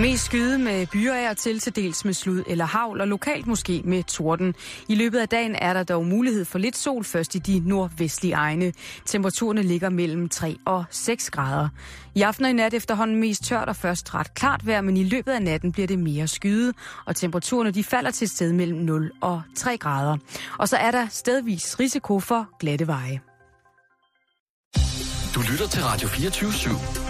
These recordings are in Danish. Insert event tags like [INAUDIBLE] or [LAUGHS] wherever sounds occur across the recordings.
Mest skyde med byer til til dels med slud eller havl, og lokalt måske med torden. I løbet af dagen er der dog mulighed for lidt sol først i de nordvestlige egne. Temperaturerne ligger mellem 3 og 6 grader. I aften og i nat efterhånden mest tørt og først ret klart vejr, men i løbet af natten bliver det mere skyde, og temperaturerne de falder til sted mellem 0 og 3 grader. Og så er der stedvis risiko for glatte veje. Du lytter til Radio 24 /7.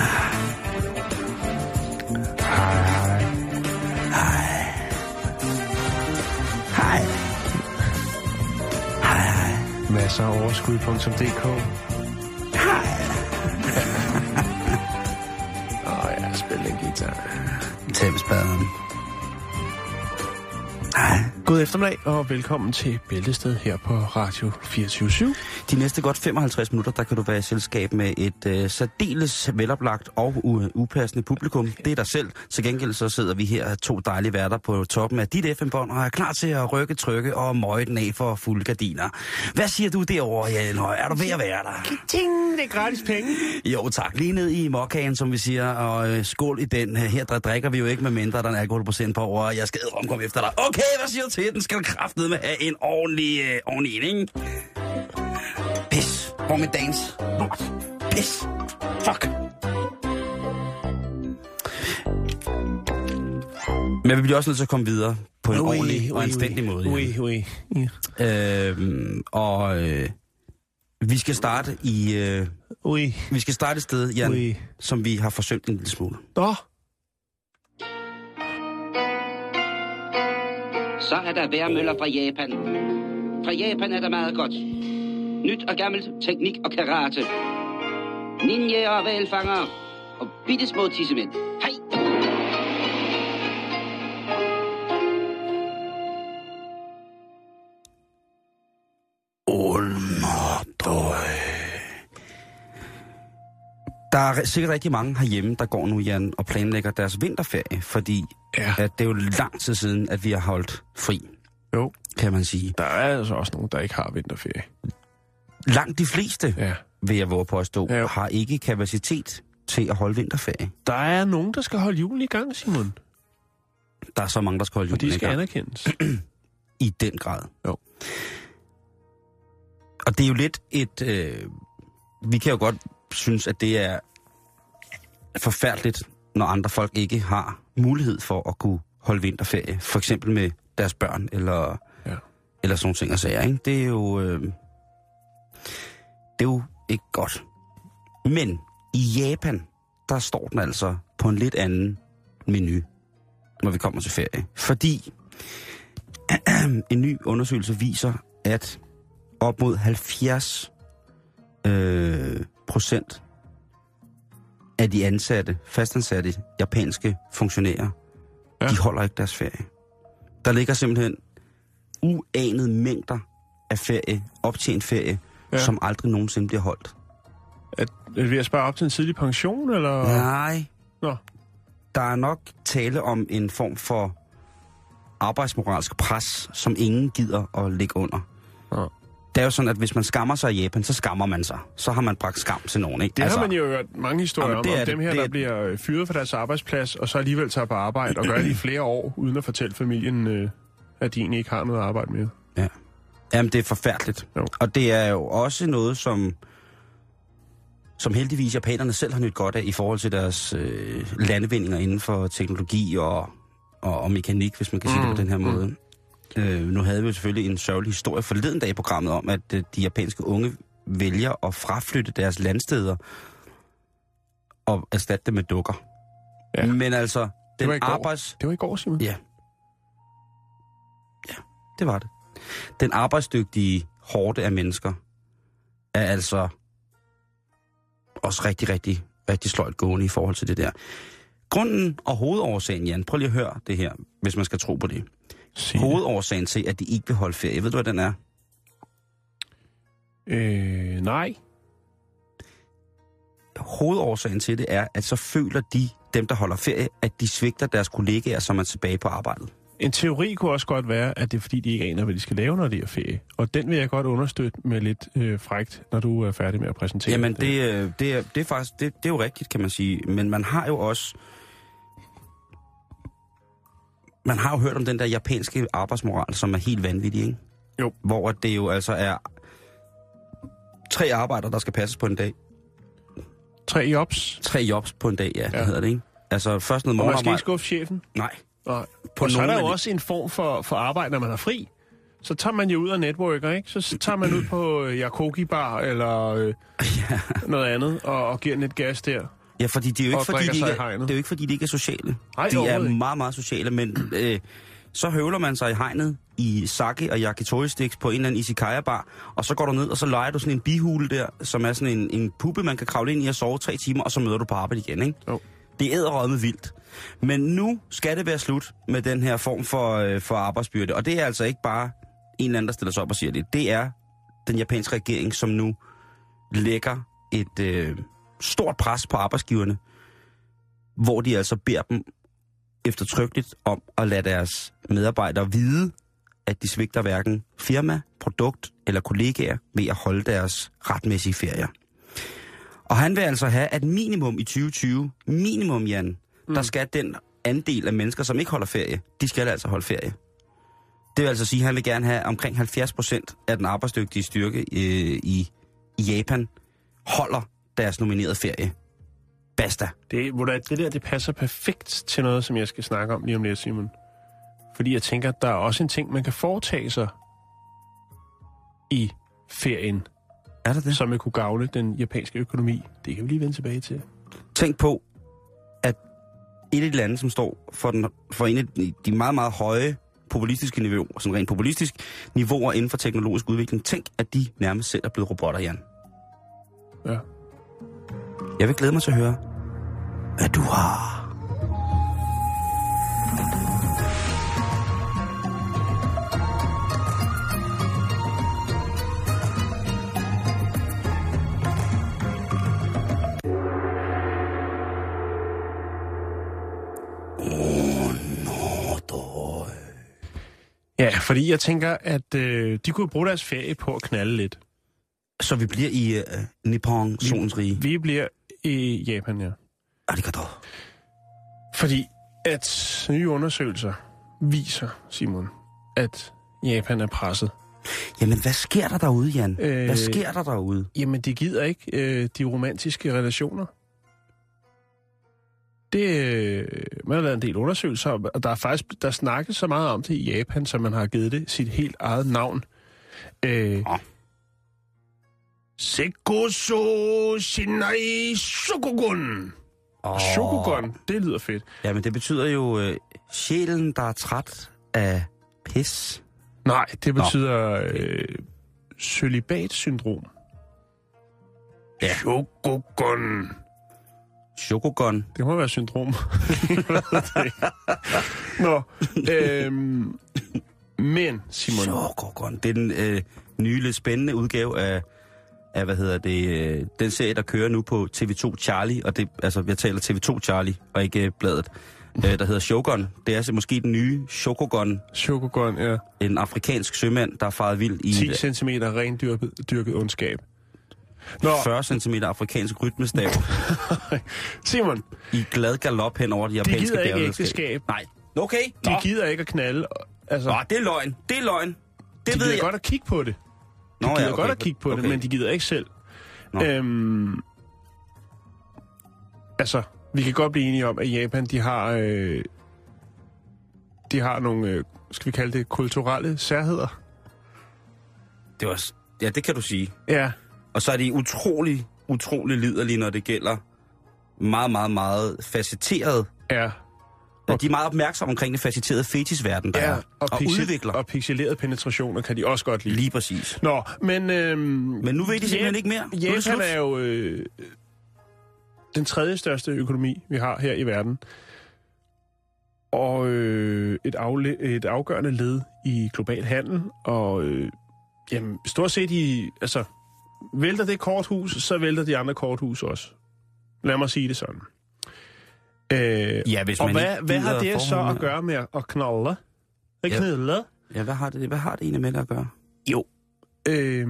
Masser af overskud.dk [LAUGHS] Åh oh, ja, spil en guitar. Tæppespaderen. Hej. God eftermiddag og velkommen til Bæltested her på Radio 24 De næste godt 55 minutter, der kan du være i selskab med et øh, særdeles veloplagt og u- upassende publikum. Det er dig selv. Til gengæld så sidder vi her to dejlige værter på toppen af dit FM-bånd og er klar til at rykke, trykke og møje den af for fulde gardiner. Hvad siger du derovre, Jan Høj? Er du ved at være der? Ting, det er gratis penge. Jo tak, lige ned i mokkagen, som vi siger, og øh, skål i den. Her der drikker vi jo ikke med mindre, der er en alkoholprocent på over. Jeg skal omkomme efter dig. Okay, hvad siger du til? Den skal kraftede med have en ordentlig, øh, ordentlig en, ikke? Pis. Hvor med dans? Lort. Pis. Fuck. Men vi bliver også nødt til at komme videre på en Ui, ordentlig og ui, anstændig måde. Ui, ui. Ja. Øhm, og øh, vi skal starte i øh, Ui. vi skal starte et sted, Jan, Ui. som vi har forsømt en lille smule. Nå, Så er der værmøller fra Japan. Fra Japan er der meget godt. Nyt og gammelt teknik og karate. Ninja og valfanger. Og bitte små tissemænd. Hej! Der er sikkert rigtig mange herhjemme, der går nu, Jan, og planlægger deres vinterferie, fordi Ja. at det er jo lang tid siden, at vi har holdt fri, jo. kan man sige. Der er altså også nogen, der ikke har vinterferie. Langt de fleste, Ja. vil jeg våge påstå, Ja. har ikke kapacitet til at holde vinterferie. Der er nogen, der skal holde julen i gang, Simon. Der er så mange, der skal holde Og de julen i skal gang. anerkendes. [CLEARS THROAT] I den grad. Jo. Og det er jo lidt et... Øh, vi kan jo godt synes, at det er forfærdeligt, når andre folk ikke har mulighed for at kunne holde vinterferie. For eksempel med deres børn, eller, Ja. eller sådan ting og sager. Ikke? Det er jo... Øh, det er jo ikke godt. Men i Japan, der står den altså på en lidt anden menu, når vi kommer til ferie. Fordi [CLEARS THROAT] en ny undersøgelse viser, at op mod 70 øh, procent af de ansatte, fastansatte japanske funktionærer, Ja. de holder ikke deres ferie. Der ligger simpelthen uanede mængder af ferie, optjent ferie, Ja. som aldrig nogensinde bliver holdt. Er, er vi at spørge op til en tidlig pension, eller? Nej, Nå. der er nok tale om en form for arbejdsmoralsk pres, som ingen gider at ligge under. Det er jo sådan, at hvis man skammer sig i Japan, så skammer man sig. Så har man bragt skam til nogen, ikke? Det altså, har man jo hørt mange historier Jamen, om, det om dem her, Det der er- bliver øh, fyret fra deres arbejdsplads, og så alligevel tager på arbejde og gør det i [CLEARS THROAT] flere år, uden at fortælle familien, øh, at de egentlig ikke har noget at arbejde med. Ja. Jamen, det er forfærdeligt. Jo. Og det er jo også noget, som, som heldigvis japanerne selv har nyt godt af i forhold til deres øh, landevindinger inden for teknologi og, og, og mekanik, hvis man kan sige Mm, det på den her mm. Øh, nu havde vi jo selvfølgelig en sørgelig historie forleden dag i programmet om, at øh, de japanske unge vælger at fraflytte deres landsteder og erstatte dem med dukker. Ja. Men altså, Det den går. arbejds... Det var i går, Simon. Ja. Ja, det var det. Den arbejdsdygtige hårde af mennesker er altså også rigtig, rigtig, rigtig sløjt gående i forhold til det der. Grunden og hovedårsagen, Jan, prøv lige at høre det her, hvis man skal tro på det. Sig det. Hovedårsagen til, at de ikke vil holde ferie, ved du, hvad den er? Øh, nej. hovedårsagen til det er, at så føler de, dem der holder ferie, at de svigter deres kollegaer, som er tilbage på arbejdet. En teori kunne også godt være, at det er fordi, de ikke aner, hvad de skal lave, når de er ferie. Og den vil jeg godt understøtte med lidt øh, frægt, når du er færdig med at præsentere Jamen, det, øh, det, er, det er faktisk, det, det er jo rigtigt, kan man sige. Men man har jo også... Man har jo hørt om den der japanske arbejdsmoral, som er helt vanvittig, ikke? Jo. Hvor det jo altså er tre arbejder, der skal passes på en dag. Tre jobs, Tre jobs på en dag, ja, ja. Ja. hedder det, ikke? Altså først noget og man skal morgenarbejde. ikke skuffe chefen. Nej. Nej. På og så er der jo også en form for, for arbejde, når man er fri. Så tager man jo ud og networker, ikke? Så tager man ud på øh, Yakogi Bar eller øh, [LAUGHS] Ja. noget andet og, og giver den et gas der. Ja, fordi det er jo ikke, fordi de ikke, er, det er jo ikke, fordi de ikke er sociale. Nej, de er meget, meget sociale, men øh, så høvler man sig i hegnet i sake og yakitori sticks på en eller anden izakaya-bar, og så går du ned, og så leger du sådan en bihule der, som er sådan en, en puppe, man kan kravle ind i og sove tre timer, og så møder du på arbejde igen, ikke? Jo. Det er med vildt. Men nu skal det være slut med den her form for, øh, for arbejdsbyrde, og det er altså ikke bare en eller anden, der stiller sig op og siger det. Det er den japanske regering, som nu lægger et øh, stort pres på arbejdsgiverne, hvor de altså beder dem eftertrykkeligt om at lade deres medarbejdere vide, at de svigter hverken firma, produkt eller kollegaer ved at holde deres retmæssige ferier. Og han vil altså have, at minimum i 2020, minimum Jan, mm. der skal den andel af mennesker, som ikke holder ferie, de skal altså holde ferie. Det vil altså sige, at han vil gerne have omkring 70 procent af den arbejdsdygtige styrke øh, i, i Japan holder deres nominerede ferie. Basta. Det, hvor der, det der, det passer perfekt til noget, som jeg skal snakke om lige om lidt, Simon. Fordi jeg tænker, at der er også en ting, man kan foretage sig i ferien, Er der det? som vil kunne gavne den japanske økonomi. Det kan vi lige vende tilbage til. Tænk på, at et af de lande, som står for, den, for en af de- meget, meget høje populistiske niveauer, sådan rent populistisk niveauer inden for teknologisk udvikling, tænk, at de nærmest selv er blevet robotter, Jan. Ja. Jeg vil glæde mig til at høre, hvad du har. Ja, fordi jeg tænker, at øh, de kunne bruge deres ferie på at knalde lidt. Så vi bliver i uh, Nippon, solens rige. Vi bliver i Japan, ja. Arigato. Fordi at nye undersøgelser viser, Simon, at Japan er presset. Jamen, hvad sker der derude, Jan? Øh, Hvad sker der derude? Jamen, de gider ikke øh, de romantiske relationer. Det, øh, man har lavet en del undersøgelser, og der er faktisk der er snakket så meget om det i Japan, så man har givet det sit helt eget navn. Øh, Åh. Sekoso Shinai Shokugun. Oh. Shokugun, det lyder fedt. Jamen, det betyder jo øh, sjælen, der er træt af pis. Nej, det betyder øh, celibat-syndrom. Ja. Shokugun. Shokugun. Det må være syndrom. [LAUGHS] Nå, øhm, men Simon, Shokugun. Det er den øh, nye, lidt spændende udgave af, af hvad hedder det, øh, den serie, der kører nu på TV2 Charlie, og det, altså, jeg taler TV2 Charlie, og ikke øh, bladet, øh, der hedder Shogun. Det er altså måske den nye Shokugun, Shokugun er en afrikansk sømand, der er faret vild i 10 cm rendyrket dyrket ondskab. Nå, 40 cm afrikansk rytmestav [LAUGHS] Simon, i glad galop hen over de de japanske gider ikke ægteskab. Nej. Okay. De Nå. gider ikke at knalde. Altså, Nå, det er løgn. Det er løgn. Det de ved jeg. godt at kigge på det. Nå, De gider ja, okay. godt at kigge på det, Okay. men de gider ikke selv. Nå. Øhm, altså, vi kan godt blive enige om, at Japan, de har, øh, de har nogle, øh, skal vi kalde det, kulturelle særheder. Det var, ja, det kan du sige. Ja, Og så er de utrolig, utrolig liderlige, når det gælder meget, meget, meget facetteret. ja. Og de er meget opmærksomme omkring det facetterede fetisverden, der ja er. Og, og pixel- udvikler. Og pixelerede penetrationer kan de også godt lide. Lige præcis. Nå, men... Øhm, Men nu ved de simpelthen ikke mere. Er Japan slut. er jo øh, den tredje største økonomi, vi har her i verden. Og øh, et, afle- et afgørende led i global handel. Og øh, jamen, stort set i... Altså, vælter det korthus, så vælter de andre korthus også. Lad mig sige det sådan. Øh, Ja, hvis og man hvad, ikke hvad har det så at gøre med at- knalde? At Ja. knalde? Ja, hvad har det, hvad har det egentlig med det at gøre? Jo. Øh,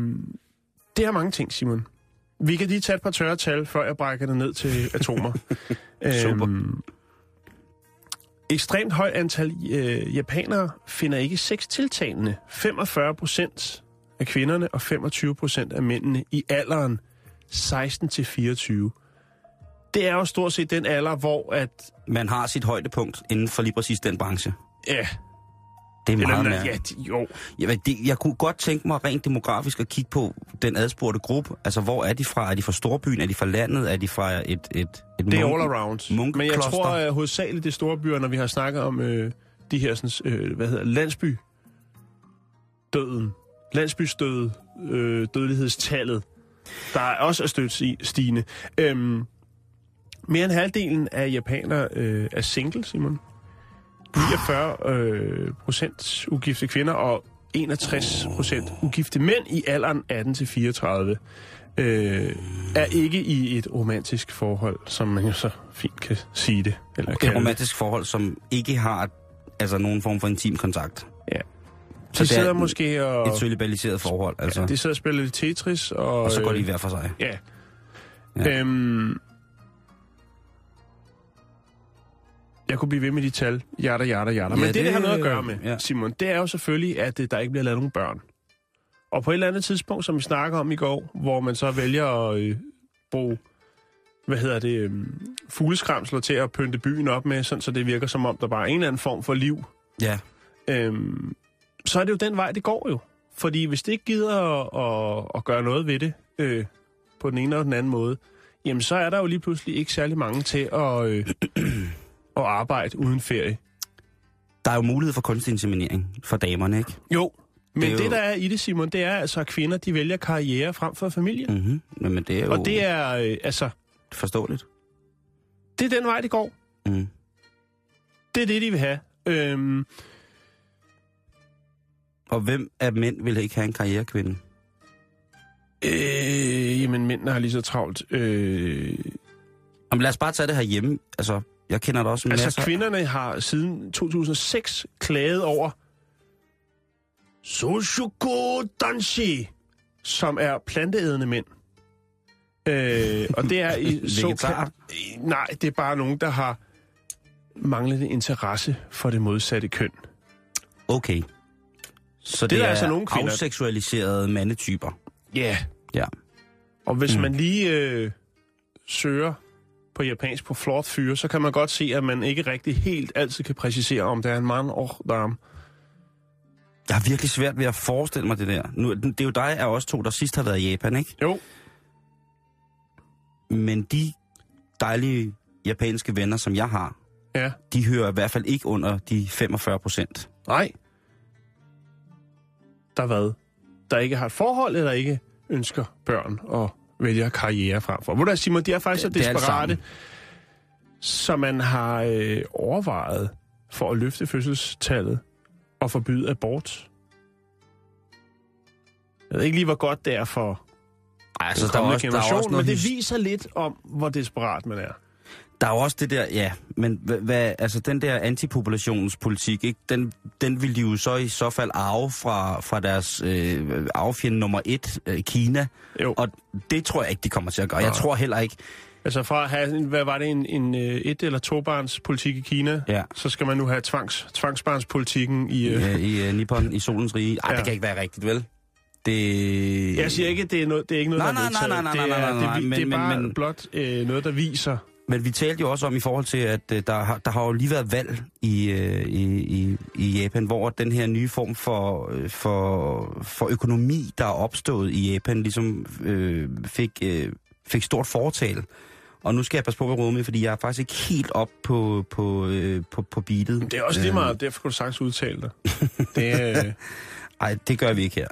det har mange ting, Simon. Vi kan lige tage et par tørre tal, før jeg brækker det ned til atomer. [LAUGHS] Super. Øhm, ekstremt højt antal øh, japanere finder ikke sex tiltalende. 45 procent af kvinderne og 25 procent af mændene i alderen 16 til 24. Det er jo stort set den alder, hvor at... Man har sit højdepunkt inden for lige præcis den branche. Ja, Det er meget eller, mærkeligt. ja, de- jo. Jeg, det, jeg kunne godt tænke mig rent demografisk at kigge på den adspurgte gruppe. Altså, hvor er de fra? Er de fra storbyen? Er de fra landet? Er de fra et... et, et Det er munk- all around. Men jeg munkekloster? tror at hovedsageligt det store byer, når vi har snakket om øh, de her sådan, øh, hvad hedder landsby døden, landsbystødet, øh, dødelighedstallet, der er også er stødt i- stigende. Øhm, mere end halvdelen af japanere øh, er single, Simon. 49 øh, procent ugifte kvinder og 61 procent ugifte mænd i alderen 18 til 34 øh, er ikke i et romantisk forhold, som man jo så fint kan sige det. Eller Et det. romantisk forhold, som ikke har altså, nogen form for intim kontakt. Ja. Så De det er sidder måske og... Et cølibaliseret forhold, altså. Ja, de sidder og spiller lidt Tetris, og... og så går de øh, hver for sig. Ja. Ja. ja. Øhm, jeg kunne blive ved med de tal, jada, jada, jada. Men Ja, det, det, det har noget at gøre med, ja. ja. Simon, det er jo selvfølgelig, at øh, der ikke bliver lavet nogen børn. Og på et eller andet tidspunkt, som vi snakker om i går, hvor man så vælger at øh, bruge, hvad hedder det, øh, fugleskramsler til at pynte byen op med, sådan, så det virker som om, der bare er en eller anden form for liv Ja. øhm, så er det jo den vej, det går jo. Fordi hvis det ikke gider at, at, at gøre noget ved det øh, på den ene eller den anden måde, jamen så er der jo lige pludselig ikke særlig mange til at, øh, at arbejde uden ferie. Der er jo mulighed for kunstig inseminering for damerne, ikke? Jo, men Det det, er jo- der er i det, Simon, det er altså, at kvinder de vælger karriere frem for familie. Mm. Mm-hmm. Men, men det er jo Og det er, øh, altså, forståeligt. det er den vej, det går. Mm. Det er det, de vil have. Øhm, Og hvem af mænd vil ikke have en karrierekvinde? øh, jamen, mændene har lige så travlt. Øh, Jamen, lad os bare tage det her hjemme. Altså, jeg kender da også en Altså, masse... kvinderne har siden 2006 klaget over Soshuko Danshi, som er planteædende mænd. Øh, og det er i [LAUGHS] såkaldt- Nej, det er bare nogen, der har manglende interesse for det modsatte køn. Okay. Så det, det er, er altså nogle kvinder- afseksualiserede mandetyper. Ja. Yeah. Ja. Og hvis mm. man lige øh, søger på japansk på flot fyre, så kan man godt se, at man ikke rigtig helt altid kan præcisere, om det er en mand og dame. Jeg har virkelig svært ved at forestille mig det der. Nu, det er jo dig af os to, der sidst har været i Japan, ikke? Jo. Men de dejlige japanske venner, som jeg har, Ja. de hører i hvert fald ikke under de 45 procent. Nej. Der hvad? Der ikke har et forhold, eller ikke ønsker børn og vælger karriere frem for. Hvor der Simon, de er faktisk Det- så det er desperate, så man har øh, overvejet for at løfte fødselstallet og forbyde abort. Jeg ved ikke lige, hvor godt det er for Ej, altså, der er, også, der, er også men noget, det his- viser lidt om, hvor desperat man er. Der er jo også det der, ja, men hvad, altså den der antipopulationspolitik, ikke, den, den vil de jo så i så fald arve fra, fra deres øh, arvefjende nummer et, øh, Kina. Jo. Og det tror jeg ikke, de kommer til at gøre. Jeg Nej. tror heller ikke, Altså fra at have, hvad var det, en, en øh, et- eller tobarns politik i Kina, Ja. så skal man nu have tvangs, tvangsbarnspolitikken i... Øh, øh, i øh, Nippon, i solens rige. Ej, Ja. det kan ikke være rigtigt, vel? Det... Jeg siger ikke, at det er, noget, det er ikke noget, Nej, der er nej, nej, vedtaget. nej, det nej, er, nej, nej, det, men- det er men- bare men- blot øh, noget, der viser... Men vi talte jo også om i forhold til, at øh, der, har, der har jo lige været valg i, øh, i, i, i Japan, hvor den her nye form for, øh, for, for økonomi, der er opstået i Japan, ligesom øh, fik, øh, fik stort fortal. Og nu skal jeg passe på, med, fordi jeg er faktisk ikke helt op på, på, øh, på, på beatet. Det er også lige meget, derfor kan du sagtens udtale dig. Det. Øh, [LAUGHS] Nej, det gør vi ikke her.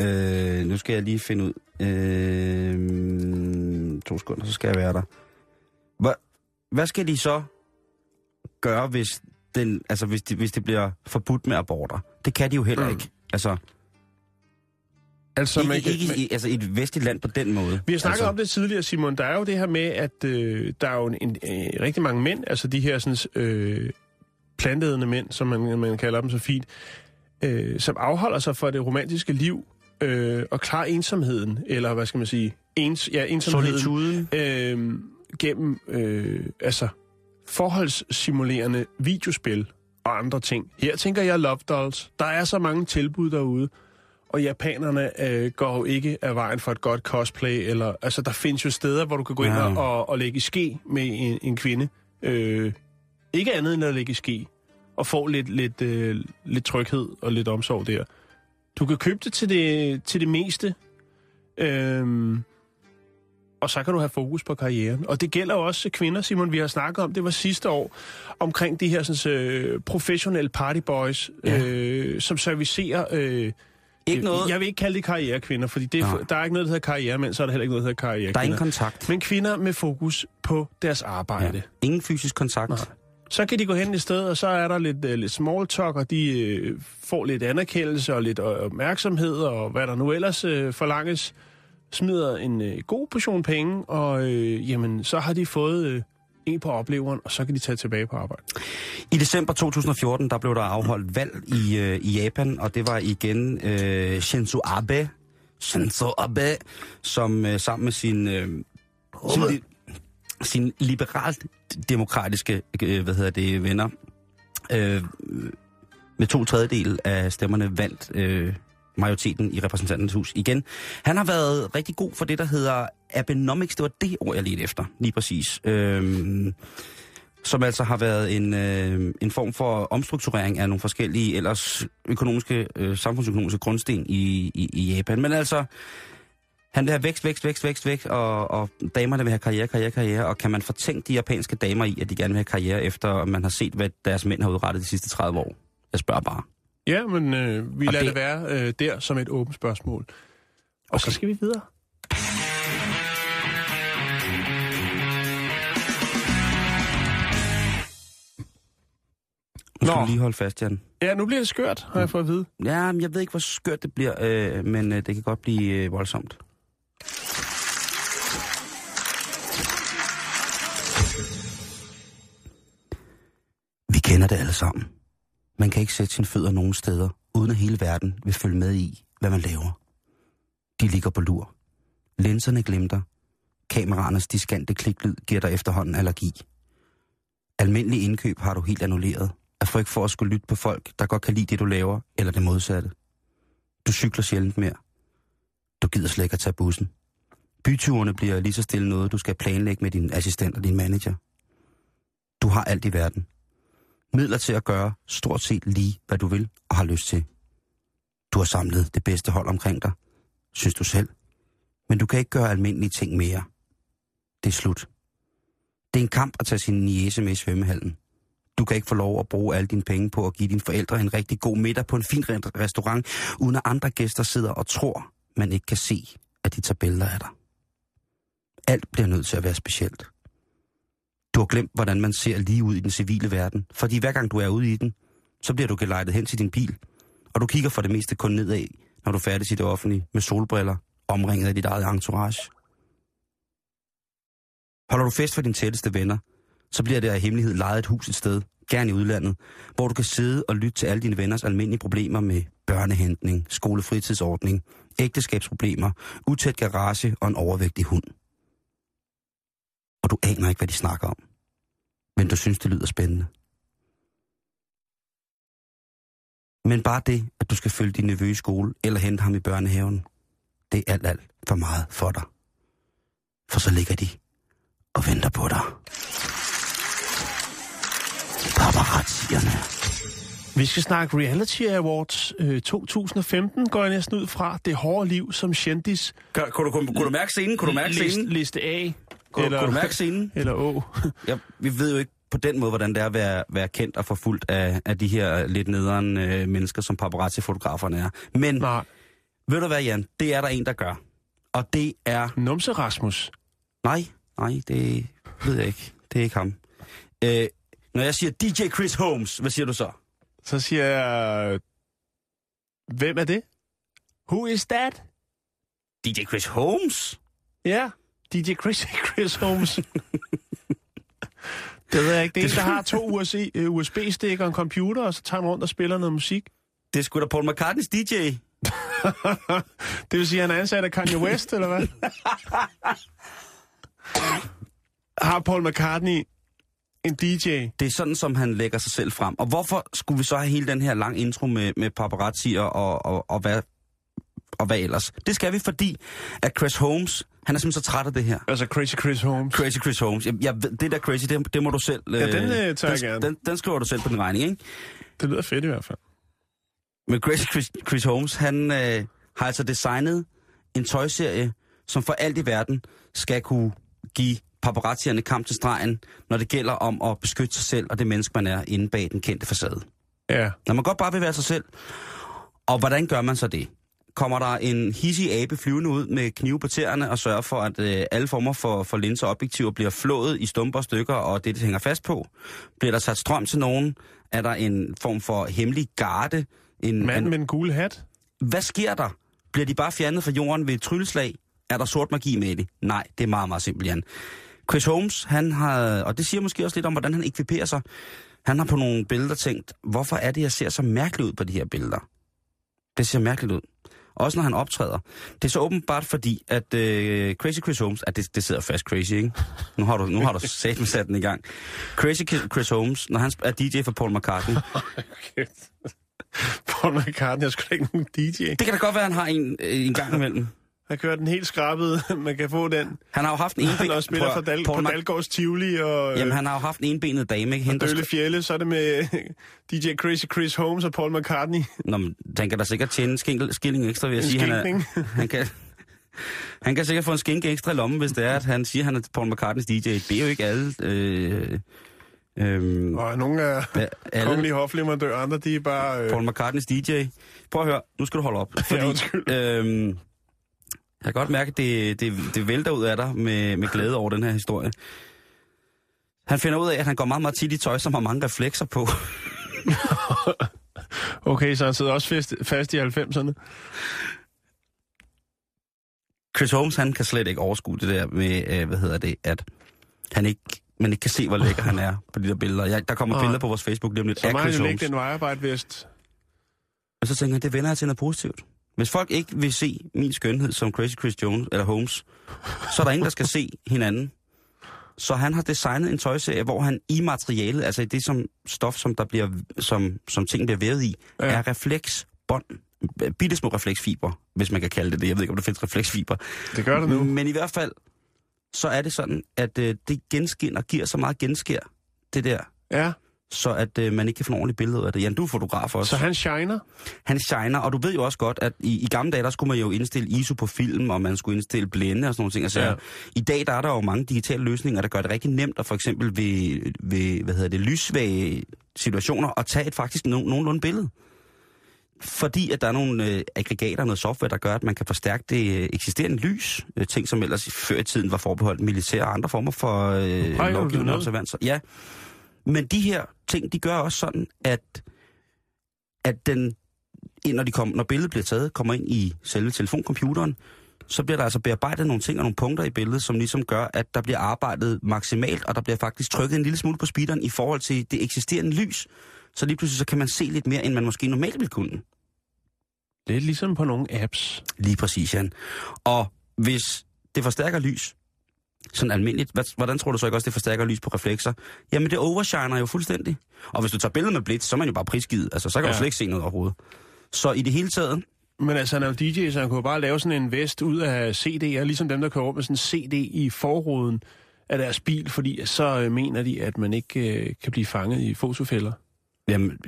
Øh, nu skal jeg lige finde ud. Øh, to sekunder, så skal jeg være der. Hvad, skal de så gøre, hvis, den, altså hvis, de, hvis det bliver forbudt med aborter? Det kan de jo heller Mm. ikke. Altså, Altså, ikke, man kan- ikke man- i, altså i et vestligt land på den måde. Vi har snakket altså, om det tidligere, Simon. Der er jo det her med, at øh, der er jo en, en, øh, rigtig mange mænd, altså de her sådan, øh, plantedende mænd, som man, man kalder dem så fint, øh, som afholder sig fra det romantiske liv øh, og klarer ensomheden, eller hvad skal man sige, ens, ja, ensomheden, Solituden. øh, gennem øh, altså forholdssimulerende videospil og andre ting. Her tænker jeg Love Dolls. Der er så mange tilbud derude, og japanerne øh, går jo ikke af vejen for et godt cosplay. Eller, altså, der findes jo steder, hvor du kan gå ind Ja. og, og, og lægge i ske med en, en kvinde. Øh, ikke andet end at lægge i ske. Og få lidt, lidt, øh, lidt tryghed og lidt omsorg der. Du kan købe det til det, til det meste. Øhm, og så kan du have fokus på karrieren. Og det gælder også kvinder, Simon, vi har snakket om. Det var sidste år omkring de her sådan, øh, professionelle partyboys, Ja. øh, som servicerer... Øh, Ikke noget, Jeg vil ikke kalde det karrierekvinder, fordi det er, der er ikke noget, der hedder karriere, men så er der heller ikke noget, der hedder karrierekvinder. der er ingen kontakt. Men kvinder med fokus på deres arbejde. Ja. Ingen fysisk kontakt. Nej. Så kan de gå hen i stedet, og så er der lidt, uh, lidt small talk, og de uh, får lidt anerkendelse og lidt uh, opmærksomhed, og hvad der nu ellers uh, forlanges. Smider en uh, god portion penge, og uh, jamen, så har de fået uh, en på opleveren, og så kan de tage tilbage på arbejde. I december 2014, der blev der afholdt valg i, øh, i Japan, og det var igen øh, Shinzo Abe, Shinzo Abe, som øh, sammen med sin, øh, sin, li- sin liberalt demokratiske øh, hvad hedder det, venner, øh, med to tredjedel af stemmerne vandt øh, majoriteten i repræsentanternes hus igen. Han har været rigtig god for det, der hedder Abenomics. Det var det ord, jeg ledte efter, lige præcis. Øhm, som altså har været en, øh, en form for omstrukturering af nogle forskellige ellers økonomiske, øh, samfundsøkonomiske grundsten i, i, i Japan. Men altså, han vil have vækst, vækst, vækst, vækst, vækst, og, og damerne vil have karriere, karriere, karriere. Og kan man fortænke de japanske damer i, at de gerne vil have karriere, efter man har set, hvad deres mænd har udrettet de sidste 30 år? Jeg spørger bare. Ja, men øh, vi Og lader det, det- være øh, der som et åbent spørgsmål. Og okay. så skal vi videre. Nu skal Nå. du lige holde fast, Jan. Ja, nu bliver det skørt, har jeg fået at vide. Ja, men jeg ved ikke, hvor skørt det bliver, øh, men øh, det kan godt blive øh, voldsomt. Vi kender det alle sammen. Man kan ikke sætte sine fødder nogen steder, uden at hele verden vil følge med i, hvad man laver. De ligger på lur. Linserne glimter. Kameraernes diskante kliklyd giver dig efterhånden allergi. Almindelig indkøb har du helt annulleret, af frygt for at skulle lytte på folk, der godt kan lide det, du laver, eller det modsatte. Du cykler sjældent mere. Du gider slet ikke at tage bussen. Byturene bliver lige så stille noget, du skal planlægge med din assistent og din manager. Du har alt i verden. Midler til at gøre stort set lige, hvad du vil og har lyst til. Du har samlet det bedste hold omkring dig, synes du selv. Men du kan ikke gøre almindelige ting mere. Det er slut. Det er en kamp at tage sin niece med i svømmehallen. Du kan ikke få lov at bruge alle dine penge på at give dine forældre en rigtig god middag på en fin restaurant, uden at andre gæster sidder og tror, man ikke kan se, at de tager billeder af dig. Alt bliver nødt til at være specielt. Du har glemt, hvordan man ser lige ud i den civile verden, fordi hver gang du er ude i den, så bliver du gelejtet hen til din bil, og du kigger for det meste kun nedad, når du færdes i det offentlige med solbriller, omringet af dit eget entourage. Holder du fest for dine tætteste venner, så bliver det af hemmelighed lejet et hus et sted, gerne i udlandet, hvor du kan sidde og lytte til alle dine venners almindelige problemer med børnehentning, skolefritidsordning, ægteskabsproblemer, utæt garage og en overvægtig hund. Og du aner ikke, hvad de snakker om. Men du synes, det lyder spændende. Men bare det, at du skal følge din nevø i skole eller hente ham i børnehaven, det er alt, alt for meget for dig. For så ligger de og venter på dig. Paparazzierne. Vi skal snakke Reality Awards øh, 2015, går jeg næsten ud fra. Det hårde liv som kendis. Kunne, kunne, kunne, kunne du mærke scenen? Kunne du mærke Liste, scenen? liste A. Kunne, eller... kunne du mærke scenen? [LAUGHS] Eller Å. Ja, vi ved jo ikke på den måde, hvordan det er at være, være kendt og forfulgt af, af de her lidt nederen øh, mennesker, som paparazzi-fotograferne er. Men Nej. ved du hvad, Jan? Det er der en, der gør. Og det er... Numse Rasmus. Nej, nej, det ved jeg ikke. Det er ikke ham. Øh, når jeg siger DJ Chris Holmes, hvad siger du så? Så siger jeg... Hvem er det? Who is that? DJ Chris Holmes? Ja, DJ Chris, [LAUGHS] Chris Holmes. det ved jeg ikke. Det er en, der har to USB, øh, USB-stik og en computer, og så tager han rundt og spiller noget musik. Det sgu da Paul McCartneys DJ. [LAUGHS] det vil sige, at han er ansat af Kanye West, eller hvad? har Paul McCartney en DJ? Det er sådan, som han lægger sig selv frem. Og hvorfor skulle vi så have hele den her lang intro med, med paparazzi og, og, og, og, hvad, og hvad ellers? Det skal vi, fordi at Chris Holmes, han er simpelthen så træt af det her. Altså Crazy Chris Holmes. Crazy Chris Holmes. Jeg, jeg, det der crazy, det, det må du selv... Ja, den, øh, tager den, jeg gerne. Den, den skriver du selv på din regning, ikke? Det lyder fedt i hvert fald. Men Chris, Chris, Chris Holmes, han øh, har altså designet en tøjserie, som for alt i verden skal kunne give paparazzierne kamp til stregen, når det gælder om at beskytte sig selv og det menneske, man er inde bag den kendte facade. Ja. Når man godt bare vil være sig selv. Og hvordan gør man så det? Kommer der en hissig abe flyvende ud med knive på tæerne og sørger for, at øh, alle former for, for linser og objektiver bliver flået i stumper og stykker, og det, det hænger fast på? Bliver der sat strøm til nogen? Er der en form for hemmelig garde? En, Manden med en gule hat. hvad sker der? Bliver de bare fjernet fra jorden ved et trylleslag? Er der sort magi med det? Nej, det er meget, meget simpelt, Jan. Chris Holmes, han har, og det siger måske også lidt om, hvordan han ekviperer sig. Han har på nogle billeder tænkt, hvorfor er det, jeg ser så mærkeligt ud på de her billeder? Det ser mærkeligt ud. Også når han optræder. Det er så åbenbart fordi, at øh, Crazy Chris Holmes, at det, det sidder fast crazy, ikke? Nu har du, nu har du sat sat den i gang. Crazy Chris Holmes, når han er DJ for Paul McCartney, [LAUGHS] Paul McCartney har sgu da ikke nogen DJ. det kan da godt være, at han har en, øh, en gang imellem. Han kører den helt skrabet. [LAUGHS] Man kan få den. Han har jo haft en Han enben... også spiller for Dal- på Mac- Dalgårds Tivoli og Jamen, øh, han har jo haft en enbenet dame, ikke? Hende, der Dølle Fjelle. Så er det med [LAUGHS] DJ Crazy Chris Holmes og Paul McCartney. Nå, men han kan da sikkert tjene en skilling, skilling ekstra at En sige, han er, [LAUGHS] han kan, han kan sikkert få en skinke ekstra i lommen, hvis det er, at han siger, at han er Paul McCartneys DJ. Det er jo ikke alle... Øh, øh, Og nogle af alle kongelige hofleverandører, andre de er bare... Øh, Paul McCartneys DJ. Prøv at høre, nu skal du holde op. Fordi, undskyld. øhm, jeg kan godt mærke, at det, det, det vælter ud af dig med, med glæde over den her historie. Han finder ud af, at han går meget, meget tit i tøj, som har mange reflekser på. [LAUGHS] okay, så han sidder også fast, fast i 90'erne. Chris Holmes, han kan slet ikke overskue det der med, øh, hvad hedder det, at han ikke, man ikke kan se, hvor lækker han er på de der billeder. Jeg, der kommer Nej. billeder på vores Facebook lige om lidt Så af må han Chris Holmes. lægge den vejarbejde-vest. Og så tænker jeg, det vender jeg til noget positivt. Hvis folk ikke vil se min skønhed som Crazy Chris Jones, eller Holmes, så er der ingen, der skal se hinanden. Så han har designet en tøjserie, hvor han i materialet, altså i det som stof, som, der bliver, som, som ting bliver vævet i, Ja. er refleksbånd. Bitte små refleksfiber, hvis man kan kalde det det. Jeg ved ikke, om der findes refleksfiber. Det gør det nu. Men i hvert fald, så er det sådan, at øh, det genskinner, giver så meget genskær, det der, Ja, så at øh, man ikke kan få en ordentlig billede af det. Jan, du er fotograf også. så han shiner. Han shiner, og du ved jo også godt, at i, i gamle dage, der skulle man jo indstille ISO på film, og man skulle indstille blænde og sådan nogle ting. Altså, Ja. I dag, der er der jo mange digitale løsninger, der gør det rigtig nemt, at for eksempel ved, ved hvad hedder det, lyssvage situationer, at tage et faktisk no, nogenlunde billede. Fordi at der er nogle øh, aggregater, noget software, der gør, at man kan forstærke det øh, eksisterende lys. Øh, ting, som ellers før i tiden var forbeholdt militær og andre former for øh, lovgivende observanser. Ja, men de her ting, de gør også sådan, at, at den, når, de kom, når billedet bliver taget, kommer ind i selve telefoncomputeren, så bliver der altså bearbejdet nogle ting og nogle punkter i billedet, som ligesom gør, at der bliver arbejdet maksimalt, og der bliver faktisk trykket en lille smule på speederen i forhold til det eksisterende lys. Så lige pludselig så kan man se lidt mere, end man måske normalt ville kunne. Det er ligesom på nogle apps. Lige præcis, Jan. Og hvis det forstærker lys, sådan almindeligt, hvordan tror du så ikke også, det forstærker lys på reflekser? Jamen, det overshiner jo fuldstændig. Og hvis du tager billeder med blitz, så er man jo bare prisgivet. Altså, så kan ja. Du slet ikke se noget overhovedet. Så i det hele taget, Men altså, han er jo DJ, så han kunne bare lave sådan en vest ud af CD'er, ligesom dem, der kører rundt med sådan en CD i forruden af deres bil, fordi så øh, mener de, at man ikke øh, kan blive fanget i fotofælder. jamen,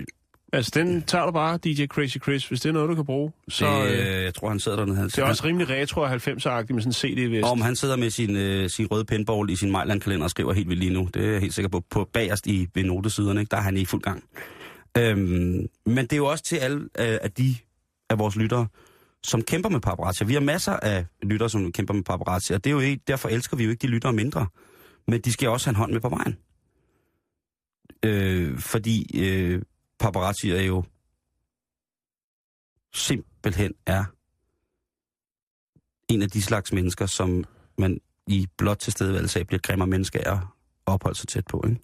Altså, den tager du bare, DJ Crazy Chris, hvis det er noget, du kan bruge. Så det, øh, jeg tror, han sidder dernede. Han, det er også rimelig retro og 90'er-agtigt med sådan en CD-vest. om han sidder med sin, øh, sin røde pinball i sin Mejland-kalender og skriver helt vildt lige nu. Det er jeg helt sikker på. På bagerst i ved notesiderne, ikke? der er han i fuld gang. Øhm, men det er jo også til alle øh, af de af vores lyttere, som kæmper med paparazzi. Vi har masser af lyttere, som kæmper med paparazzi, og det er jo ikke, derfor elsker vi jo ikke de lyttere mindre. Men de skal også have en hånd med på vejen. Øh, fordi øh, paparazzi er jo simpelthen er en af de slags mennesker, som man i blot tilstedeværelse af bliver grimmere mennesker at opholde sig tæt på. Ikke?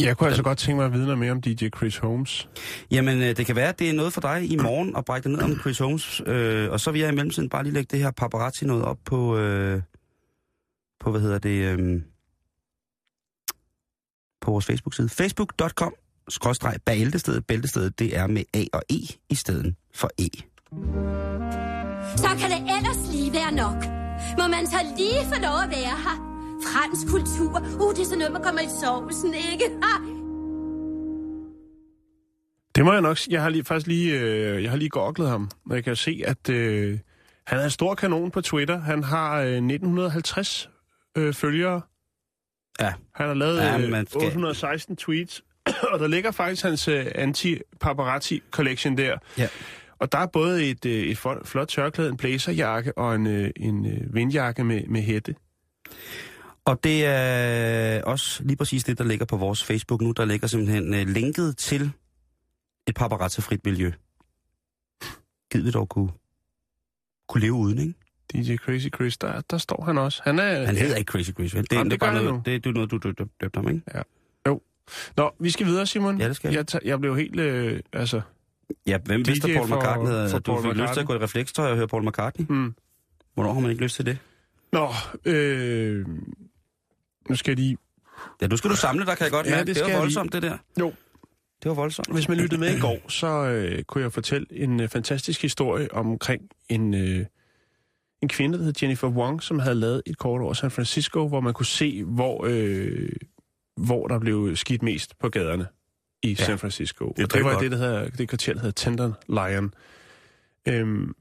Jeg kunne altså godt tænke mig at vide noget mere om DJ Chris Holmes. Jamen, øh, det kan være, at det er noget for dig i morgen at brække ned om Chris Holmes. Øh, og så vil jeg i mellemtiden bare lige lægge det her paparazzi noget op på, øh, på hvad hedder det, øh, på vores Facebook-side. Facebook.com skråstreg bæltestedet. Bæltestedet, det er med A og E i stedet for E. Så kan det ellers lige være nok. Må man så lige få lov at være her? Fransk kultur. Uh, det er sådan noget, man kommer i sovsen, ikke? Ha! Det må jeg nok sige. Jeg har lige, faktisk lige, øh, jeg har lige goklet ham, og jeg kan se, at øh, han er en stor kanon på Twitter. Han har øh, 1950 øh, følgere. Ja. Han har lavet Ja, øh, skal- 816 tweets, [COUGHS] og der ligger faktisk hans øh, anti-paparazzi-collection der. Ja. Og der er både et, øh, et flot, tørklæde, en blazerjakke og en, øh, en øh, vindjakke med, med hætte. Og det er også lige præcis det, der ligger på vores Facebook nu. Der ligger simpelthen øh, linket til et paparazzi-frit miljø. Gid vi dog kunne, kunne leve uden, ikke? DJ Crazy Chris, der, der står han også. Han er... Han hedder ikke Crazy Chris, vel? Det, Jamen, det, det er bare noget, det, det er noget, du døbte døbt ham, ikke? Nå, vi skal videre, Simon. Ja, det skal jeg. tager- Jeg blev helt... Øh, altså... Ja, hvem DJ vidste, at Paul McCartney havde, for du Paul fik lyst til at gå i reflekstøj og høre Paul McCartney? Hmm. Hvornår har man ikke lyst til det? Nå, øh, nu skal jeg lige... Ja, nu skal du samle dig, kan jeg godt Ja, mærke. det Det, var jeg voldsomt, det der. Jo. Det var voldsomt. Hvis man lyttede med i går, så øh, kunne jeg fortælle en øh, fantastisk historie omkring en, øh, en kvinde, der hed Jennifer Wong, som havde lavet et kort over San Francisco, hvor man kunne se, hvor, øh, hvor der blev skidt mest på gaderne i ja. San Francisco. Det og det var godt. det, der hedder, det kvarter, der hedder Tenderloin. Øhm,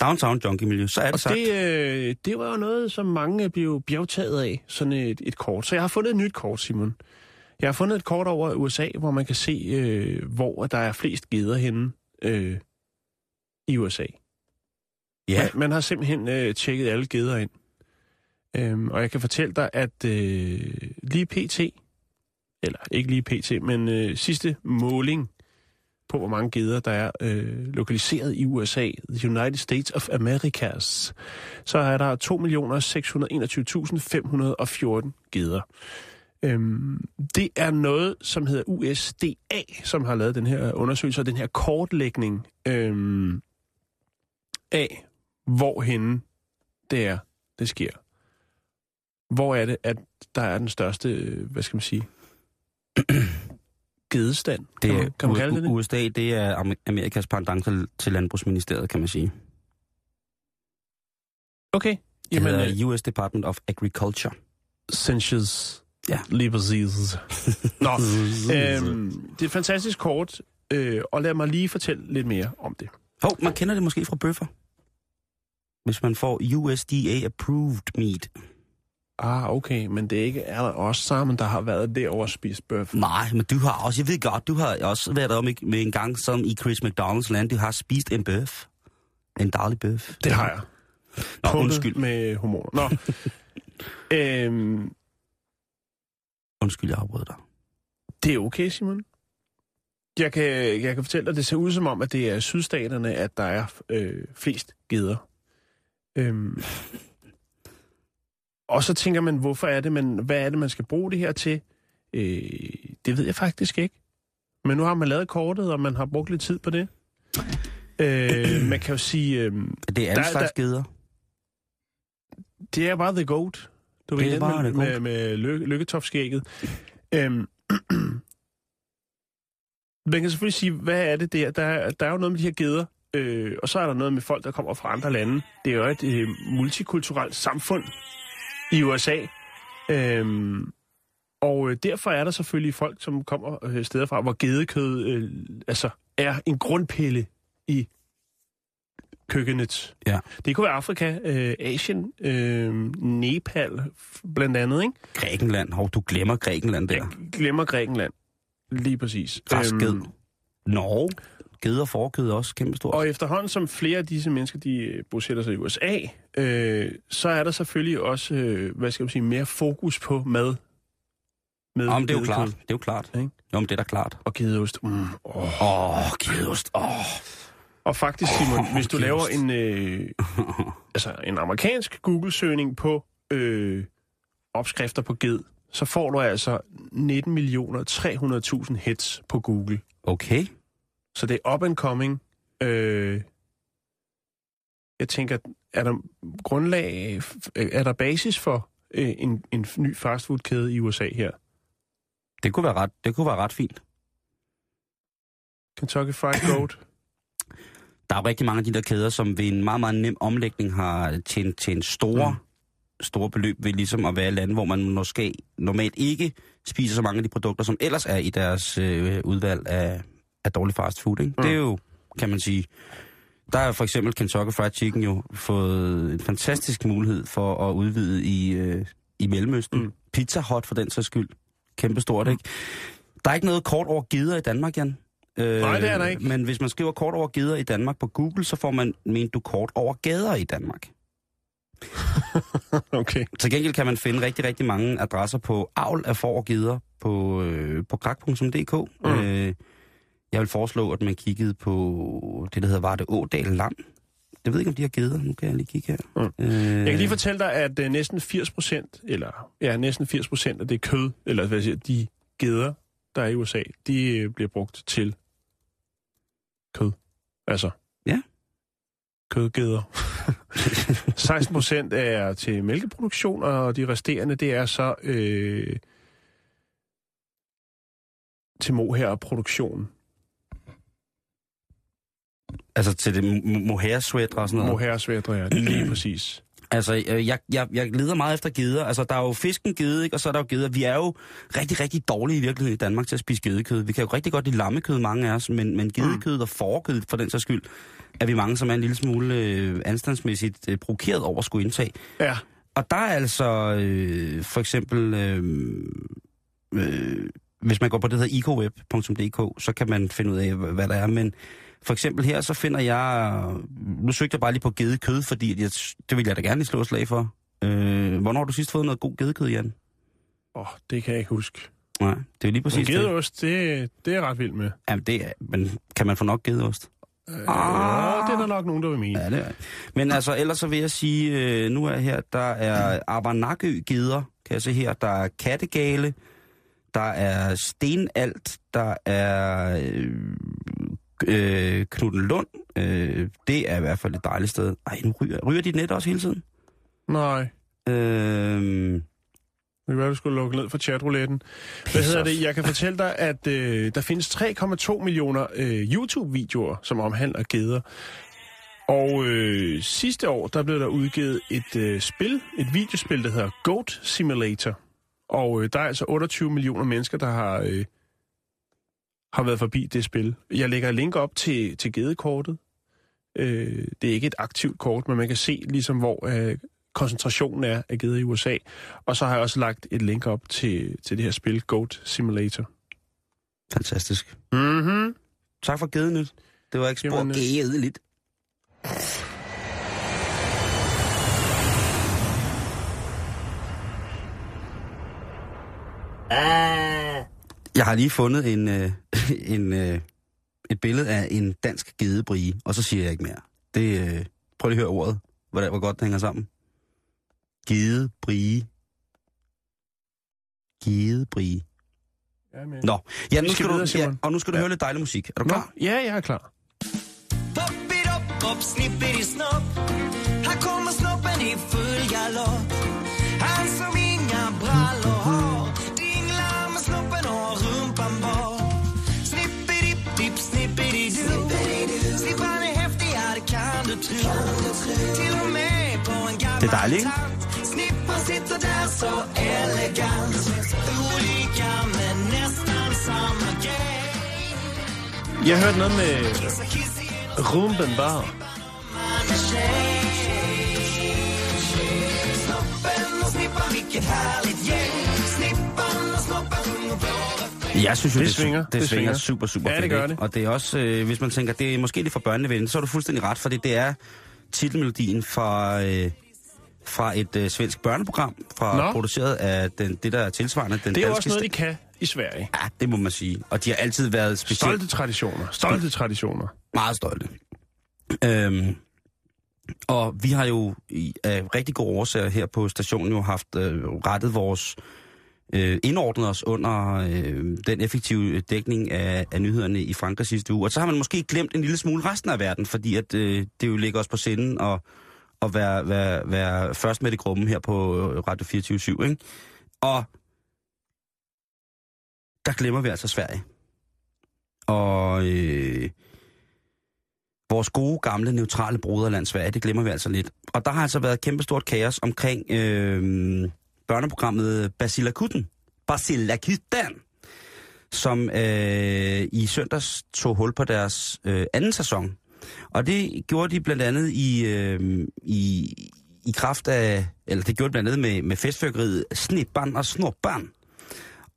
Downtown junkie miljø, så er det og sagt. det, øh, det var jo noget, som mange blev bjergtaget af, sådan et, et kort. Så jeg har fundet et nyt kort, Simon. Jeg har fundet et kort over USA, hvor man kan se, øh, hvor der er flest geder henne øh, i USA. Ja, Man, man har simpelthen øh, tjekket alle geder ind. Øhm, og jeg kan fortælle dig, at øh, lige pt, eller ikke lige pt, men øh, sidste måling på, hvor mange geder der er øh, lokaliseret i USA, the United States of Americas, så er der 2.621.514 geder. Øhm, det er noget, som hedder USDA, som har lavet den her undersøgelse og den her kortlægning øhm, af, hvorhenne det er, det sker. Hvor er det, at der er den største, øh, hvad skal man sige, [CLEARS THROAT] gedestand? det kan er, man, kan man kalde det det? USA, det er Am- Amerikas pendant til, til Landbrugsministeriet, kan man sige. Okay. Det Jamen, hedder øh, US Department of Agriculture. Census. Ja. Lige præcis. [LAUGHS] Nå, øhm, det er et fantastisk kort, øh, og lad mig lige fortælle lidt mere om det. Hov, man kender det måske fra bøffer. Hvis man får USDA-approved meat. Ah, okay, men det er ikke er der os sammen, der har været derovre og spist bøf. Nej, men du har også, jeg ved godt, du har også været om med en gang som i Chris McDonald's land, du har spist en bøf. En daglig bøf. Det har jeg. Nå, Pumpet undskyld. med hormoner. Nå. [LAUGHS] øhm, Undskyld, jeg afbrød dig. det er okay, Simon. Jeg kan, jeg kan fortælle dig, det ser ud som om, at det er sydstaterne, at der er øh, flest geder. Øhm, og så tænker man, hvorfor er det, man, hvad er det, man skal bruge det her til? Øh, det ved jeg faktisk ikke. Men nu har man lavet kortet, og man har brugt lidt tid på det. Øh, man kan jo sige, øh, Det er alle slags geder. det er bare the goat. Du Det ved, er bare med, med, goat. med ly- lykketopskægget. Øhm, [CLEARS THROAT] man kan selvfølgelig sige, hvad er det der? Der er, der er jo noget med de her geder, øh, og så er der noget med folk, der kommer fra andre lande. Det er jo et øh, multikulturelt samfund i USA. Øhm, og øh, derfor er der selvfølgelig folk, som kommer øh, steder fra, hvor gedekød øh, altså er en grundpille i køkkenet. Ja. Det kunne være Afrika, øh, Asien, øh, Nepal blandt andet, ikke? Grækenland. Hov, du glemmer Grækenland der. Jeg glemmer Grækenland. Lige præcis. Græsk ged. Øhm, Norge. Ged og også kæmpe stort. og efterhånden som flere af disse mennesker, de øh, bosætter sig i USA, øh, så er der selvfølgelig også, øh, hvad skal man sige, mere fokus på mad. Med Jamen, det er jo klart. Det er jo klart. Ikke? Jo, men det er da klart. Og gedeost. Mm, åh. Åh, oh, gedeost. Åh. Oh. Og faktisk, Simon, hvis du laver en, øh, altså en amerikansk Google-søgning på øh, opskrifter på ged, så får du altså 19 millioner 300.000 hits på Google. Okay. Så det er up and coming. Øh, jeg tænker, er der grundlag, er der basis for øh, en, en ny fastfoodkæde i USA her? Det kunne være ret, det kunne være ret fint. Kentucky Fried Goat. [CLEARS THROAT] Der er rigtig mange af de der kæder, som ved en meget, meget nem omlægning har tjent, tjent store, mm. store beløb ved ligesom at være et land, hvor man måske normalt ikke spiser så mange af de produkter, som ellers er i deres øh, udvalg af, af dårlig fast food. Ikke? Mm. Det er jo, kan man sige, der er for eksempel Kentucky Fried Chicken jo fået en fantastisk mulighed for at udvide i, øh, i Mellemøsten. Mm. Pizza Hut for den sags skyld. Kæmpestort, mm. ikke? Der er ikke noget kort over gider i Danmark, Jan. Øh, Nej, det er der ikke. Men hvis man skriver kort over gader i Danmark på Google, så får man, men du kort over gader i Danmark. [LAUGHS] okay. Til gengæld kan man finde rigtig, rigtig mange adresser på avl af får og geder på, øh, på krak.dk. Mm. Øh, jeg vil foreslå, at man kiggede på det, der hedder Var det Ådal Lam. Jeg ved ikke, om de har geder. Nu kan jeg lige kigge her. Mm. Øh, jeg kan lige fortælle dig, at uh, næsten 80 procent, eller ja, næsten 80 procent af det kød, eller hvad siger, de geder, der er i USA, de uh, bliver brugt til kød. Altså. Ja. Kødgeder. [LAUGHS] 16 procent er til mælkeproduktion, og de resterende, det er så øh, til mohair-produktion. Altså til det mohair-sweater og sådan noget? Mohair-sweater, ja. Lige [CLEARS THROAT] præcis. Altså, øh, jeg, jeg, jeg leder meget efter geder. Altså, der er jo fisken gede, ikke? og så er der jo geder. Vi er jo rigtig, rigtig dårlige i virkeligheden i Danmark til at spise gedekød. Vi kan jo rigtig godt lide lammekød, mange af os, men, men gedekød og forkød, for den sags skyld, er vi mange, som er en lille smule øh, anstandsmæssigt øh, provokeret over at skulle indtage. Ja. Og der er altså øh, for eksempel, øh, øh, hvis man går på det, der hedder ecoweb.dk, så kan man finde ud af, hvad der er, men for eksempel her, så finder jeg... Nu søgte jeg bare lige på gedekød, fordi jeg, det vil jeg da gerne lige slå slag for. Øh, hvornår har du sidst fået noget god gedekød, Jan? Åh, oh, det kan jeg ikke huske. Nej, det er lige præcis men gedeost, det, det er jeg ret vild med. Jamen, det er, men kan man få nok gedeost? Øh, ah, det er der nok nogen, der vil mene. Ja, det er. Men altså, ellers så vil jeg sige, øh, nu er her, der er Abernakø geder, kan jeg se her. Der er kattegale, der er stenalt, der er øh, øh, Knuden Lund. Øh, det er i hvert fald et dejligt sted. Ej, nu ryger, ryger dit net også hele tiden? Nej. Øh, det kan være, vi skulle lukke ned for chatrouletten. Hvad hedder det? Jeg kan fortælle dig, at øh, der findes 3,2 millioner øh, YouTube-videoer, som omhandler geder. Og øh, sidste år, der blev der udgivet et øh, spil, et videospil, der hedder Goat Simulator. Og øh, der er altså 28 millioner mennesker, der har, øh, har været forbi det spil. Jeg lægger link op til, til gedekortet. Øh, det er ikke et aktivt kort, men man kan se ligesom, hvor øh, koncentrationen er af geder i USA. Og så har jeg også lagt et link op til, til det her spil, Goat Simulator. Fantastisk. Mhm. Tak for gedenyt. Det var ikke spor øh, gedeligt. Jeg har lige fundet en, øh, [LAUGHS] en, øh, et billede af en dansk gedebrie, og så siger jeg ikke mere. Det, øh, prøv lige at høre ordet, hvor, hvor godt det hænger sammen. Gedebrie. Gedebrie. Ja, men... Nå, ja, nu skal skal, du, videre, ja, og nu skal du høre lidt dejlig musik. Er du Nå, klar? ja, jeg er klar. Poppidop, op, snippidi snopp Här kommer snoppen i full Det är dejligt, ikke? Snippan sitter där så elegant Olika men nästan samma grej Jeg hørte noget med Rumben Bar. Jeg synes jo, Det det, svinger, Det, det svinger svinger. super, super Ja, fedt. det gør ikke? det. Og det er også, øh, hvis man tænker, det er måske lidt for børnevenligt, så er du fuldstændig ret, fordi det er titelmelodien fra, øh, fra et øh, svensk børneprogram, fra, Nå. produceret af den, det, der er tilsvarende. Den Det er jo også noget, de kan i Sverige. Ja, det må man sige. Og de har altid været specielt Stolte traditioner. Stolte traditioner. meget stolte. Øhm, og vi har jo i, af rigtig gode årsager her på stationen jo haft øh, rettet vores øh, indordnet os under øh, den effektive dækning af, af nyhederne i Frankrig sidste uge. Og så har man måske glemt en lille smule resten af verden, fordi at, øh, det jo ligger os på sinden og, og være, være, være først med i gruppen her på øh, Radio 24 ikke? Og der glemmer vi altså Sverige. Og øh, vores gode, gamle, neutrale broderland Sverige, det glemmer vi altså lidt. Og der har altså været kæmpestort kaos omkring øh, børneprogrammet Basilakutten. Basilakutten! Som øh, i søndags tog hul på deres øh, anden sæson. Og det gjorde de blandt andet i, øh, i, i kraft af, eller det gjorde de blandt andet med, med festfyrkeriet Snibban og Snorban.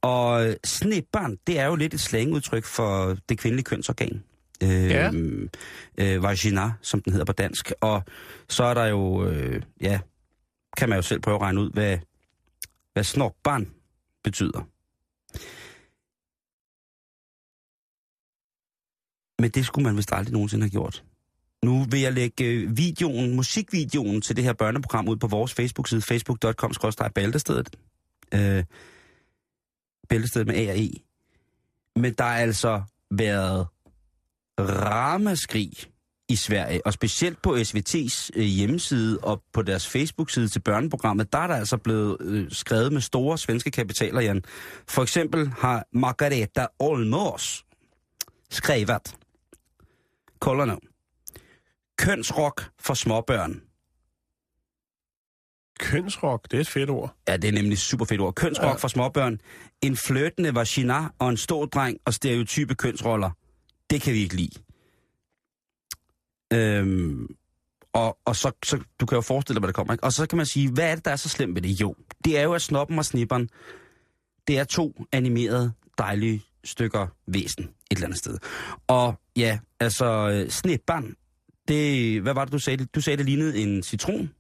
Og øh, snibban, det er jo lidt et slangudtryk for det kvindelige kønsorgan. Øh, Ja. øh, vagina, som den hedder på dansk. Og så er der jo, øh, ja, kan man jo selv prøve at regne ud, hvad, hvad snorban betyder. Men det skulle man vist aldrig nogensinde have gjort. Nu vil jeg lægge øh, videoen, musikvideoen til det her børneprogram ud på vores Facebook-side, facebook.com-bæltestedet. Øh, bæltestedet med A og E. Men der er altså været ramaskrig i Sverige, og specielt på SVT's øh, hjemmeside og på deres Facebook-side til børneprogrammet, der er der altså blevet øh, skrevet med store svenske kapitaler, Jan. For eksempel har Margareta Olmos skrevet, kolder nu, kønsrock for småbørn. Kønsrock, det er et fedt ord. Ja, det er nemlig super fedt ord. Kønsrock Ja. for småbørn. En flirtende vagina og en stor dreng og stereotype kønsroller. Det kan vi ikke lide. Øhm, og, og så, så, du kan jo forestille dig, hvad der kommer. Ikke? Og så kan man sige, hvad er det, der er så slemt ved det? Jo, det er jo, at Snoppen og Snipperen, det er to animerede, dejlige stykker væsen et eller andet sted. Og ja, altså, øh, Snipperen, det, hvad var det, du sagde? Du sagde, det lignede en citron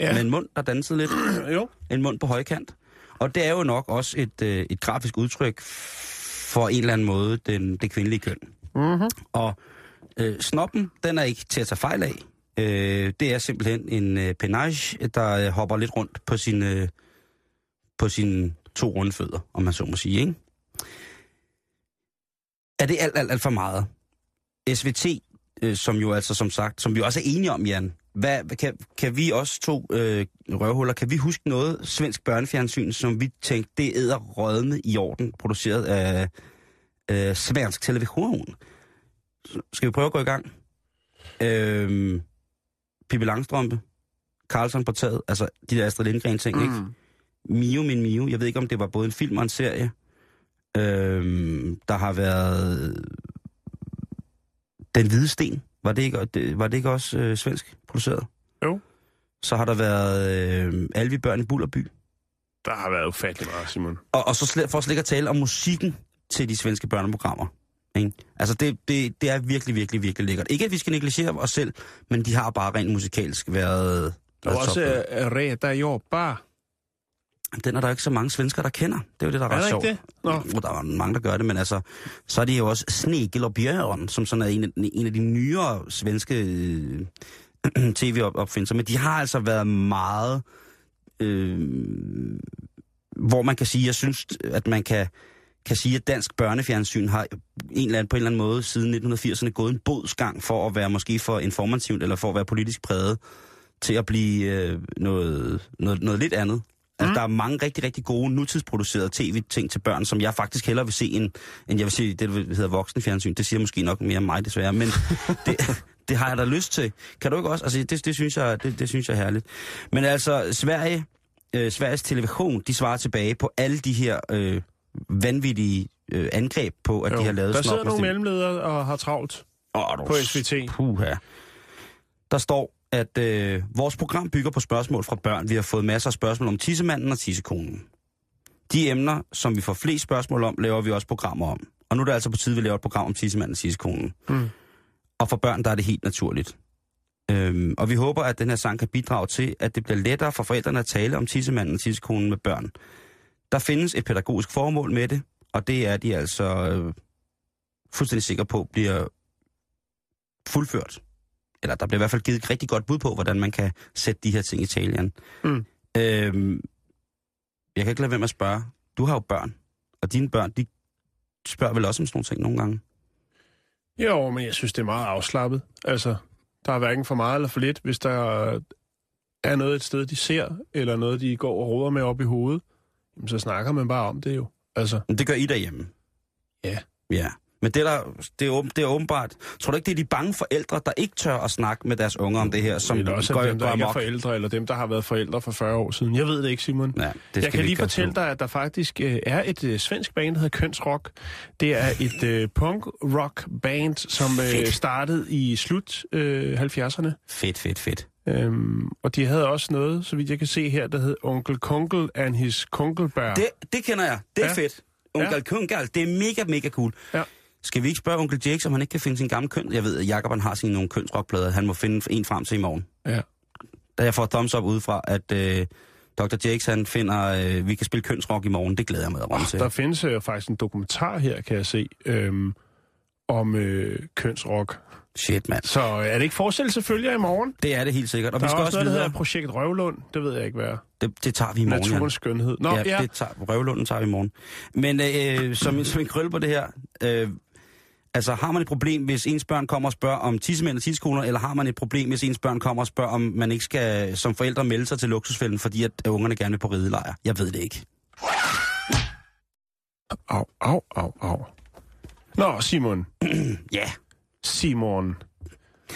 Ja, med en mund, der dansede lidt [CLEARS THROAT] jo. en mund på højkant. Og det er jo nok også et, øh, et grafisk udtryk for en eller anden måde den, det kvindelige køn. Mm-hmm. Og øh, snoppen, den er ikke til at tage fejl af. Øh, det er simpelthen en øh, penage, der øh, hopper lidt rundt på sine øh, på sine to runde fødder, om man så må sige, ikke? Er det alt, alt, alt for meget? SVT, øh, som jo altså som sagt, som vi også er enige om, Jan, hvad, kan, kan vi også to øh, røvhuller, kan vi huske noget svensk børnefjernsyn, som vi tænkte, det æder rødme i orden, produceret af øh, svensk television? Skal vi prøve at gå i gang? Øh, Pippi Langstrømpe, Carlson på taget, altså de der Astrid Lindgren ting, mm. ikke? Mio min Mio, jeg ved ikke om det var både en film og en serie. Øh, der har været Den Hvide Sten, var det ikke, var det ikke også øh, svensk produceret? Jo. Så har der været øh, Alvi Børn i Bullerby. Der har været ufattelig meget, Simon. Og, og så slet, for slet ikke at tale om musikken til de svenske børneprogrammer. Ikke? Altså det, det, det er virkelig, virkelig, virkelig lækkert. Ikke at vi skal negligere os selv, men de har bare rent musikalsk været... Der var også uh, Reda Jobba. Den er der ikke så mange svensker, der kender. Det er jo det, der er, Er ret sjovt. det? Nå. Der er mange, der gør det, men altså, så er det jo også Snegel og Bjørn, som sådan er en af, en af de nyere svenske øh, [CLEARS THROAT] tv-opfindelser. Men de har altså været meget, øh, hvor man kan sige, jeg synes, at man kan, kan sige, at dansk børnefjernsyn har en eller anden, på en eller anden måde siden 1980'erne gået en bodsgang for at være måske for informativt, eller for at være politisk præget, til at blive øh, noget, noget, noget lidt andet. Altså, der er mange rigtig, rigtig gode nutidsproducerede tv-ting til børn, som jeg faktisk hellere vil se, end, end jeg vil se det, der hedder voksenfjernsyn. Det siger måske nok mere om mig, desværre, men [LAUGHS] det, det har jeg da lyst til. Kan du ikke også? Altså, det, det, synes, jeg, det, det synes jeg er herligt. Men altså, Sverige, øh, Sveriges Television, de svarer tilbage på alle de her øh, vanvittige øh, angreb på, at Jo. de har lavet Der sidder nogle mellemledere og har travlt. Åh, på SVT. Puha. Der står, at øh, vores program bygger på spørgsmål fra børn. Vi har fået masser af spørgsmål om tissemanden og tissekonen. De emner, som vi får flest spørgsmål om, laver vi også programmer om. Og nu er det altså på tide, vi laver et program om tissemanden og tissekonen. Mm. Og for børn, der er det helt naturligt. Øhm, og vi håber, at den her sang kan bidrage til, at det bliver lettere for forældrene at tale om tissemanden og tissekonen med børn. Der findes et pædagogisk formål med det, og det er de altså øh, fuldstændig sikre på bliver fuldført eller der bliver i hvert fald givet et rigtig godt bud på, hvordan man kan sætte de her ting i tale, Mm. Øhm, jeg kan ikke lade være med at spørge. Du har jo børn, og dine børn, de spørger vel også om sådan nogle ting nogle gange. Jo, men jeg synes, det er meget afslappet. Altså, der er hverken for meget eller for lidt. Hvis der er noget et sted, de ser, eller noget, de går og råder med op i hovedet, jamen, så snakker man bare om det jo. Altså, Men det gør I derhjemme. Ja. Ja. Men det, der, det, er, det er åbenbart... Tror du ikke, det er de bange forældre, der ikke tør at snakke med deres unger om det her, som eller også går, går, dem, der går ikke er forældre, eller dem, der har været forældre for 40 år siden. Jeg ved det ikke, Simon. Ja, det jeg kan lige fortælle dig, at der faktisk øh, er et øh, svensk band, der hedder Kønsrock. Det er et øh, punk-rock band, som øh, startede i slut øh, 70'erne. Fedt, fedt, fedt. Øhm, og de havde også noget, så vidt jeg kan se her, der hed Onkel Kunkel and his Kunkelbær. Det, det kender jeg. Det er Ja. fedt. Onkel Ja. Kungal, det er mega, mega cool. Ja. Skal vi ikke spørge onkel Jake, om han ikke kan finde sin gamle køn? Jeg ved, at Jacob han har sine nogle kønsrockplader. Han må finde en frem til i morgen. Ja. Da jeg får thumbs up udefra, at øh, Dr. Jakes han finder, øh, vi kan spille kønsrock i morgen. Det glæder jeg mig at til. Der findes øh, faktisk en dokumentar her, kan jeg se, øhm, om øh, kønsrock. Shit, mand. Så øh, er det ikke forestillet selvfølgelig i morgen? Det er det helt sikkert. Og Der vi er skal også også noget, der videre. hedder Projekt Røvlund. Det ved jeg ikke, hvad er. Det, det tager vi i morgen. Naturens skønhed. Nå, ja, ja. det tager, røvlunden tager vi i morgen. Men øh, som, som en krølle på det her, øh, altså har man et problem, hvis ens børn kommer og spørger om tissemænd og tissekoner, eller har man et problem, hvis ens børn kommer og spørger, om man ikke skal som forældre melde sig til luksusfælden, fordi at ungerne gerne vil på ridelejr? Jeg ved det ikke. Au, au, au, au. Nå, Simon. [CLEARS THROAT] Ja. Simon.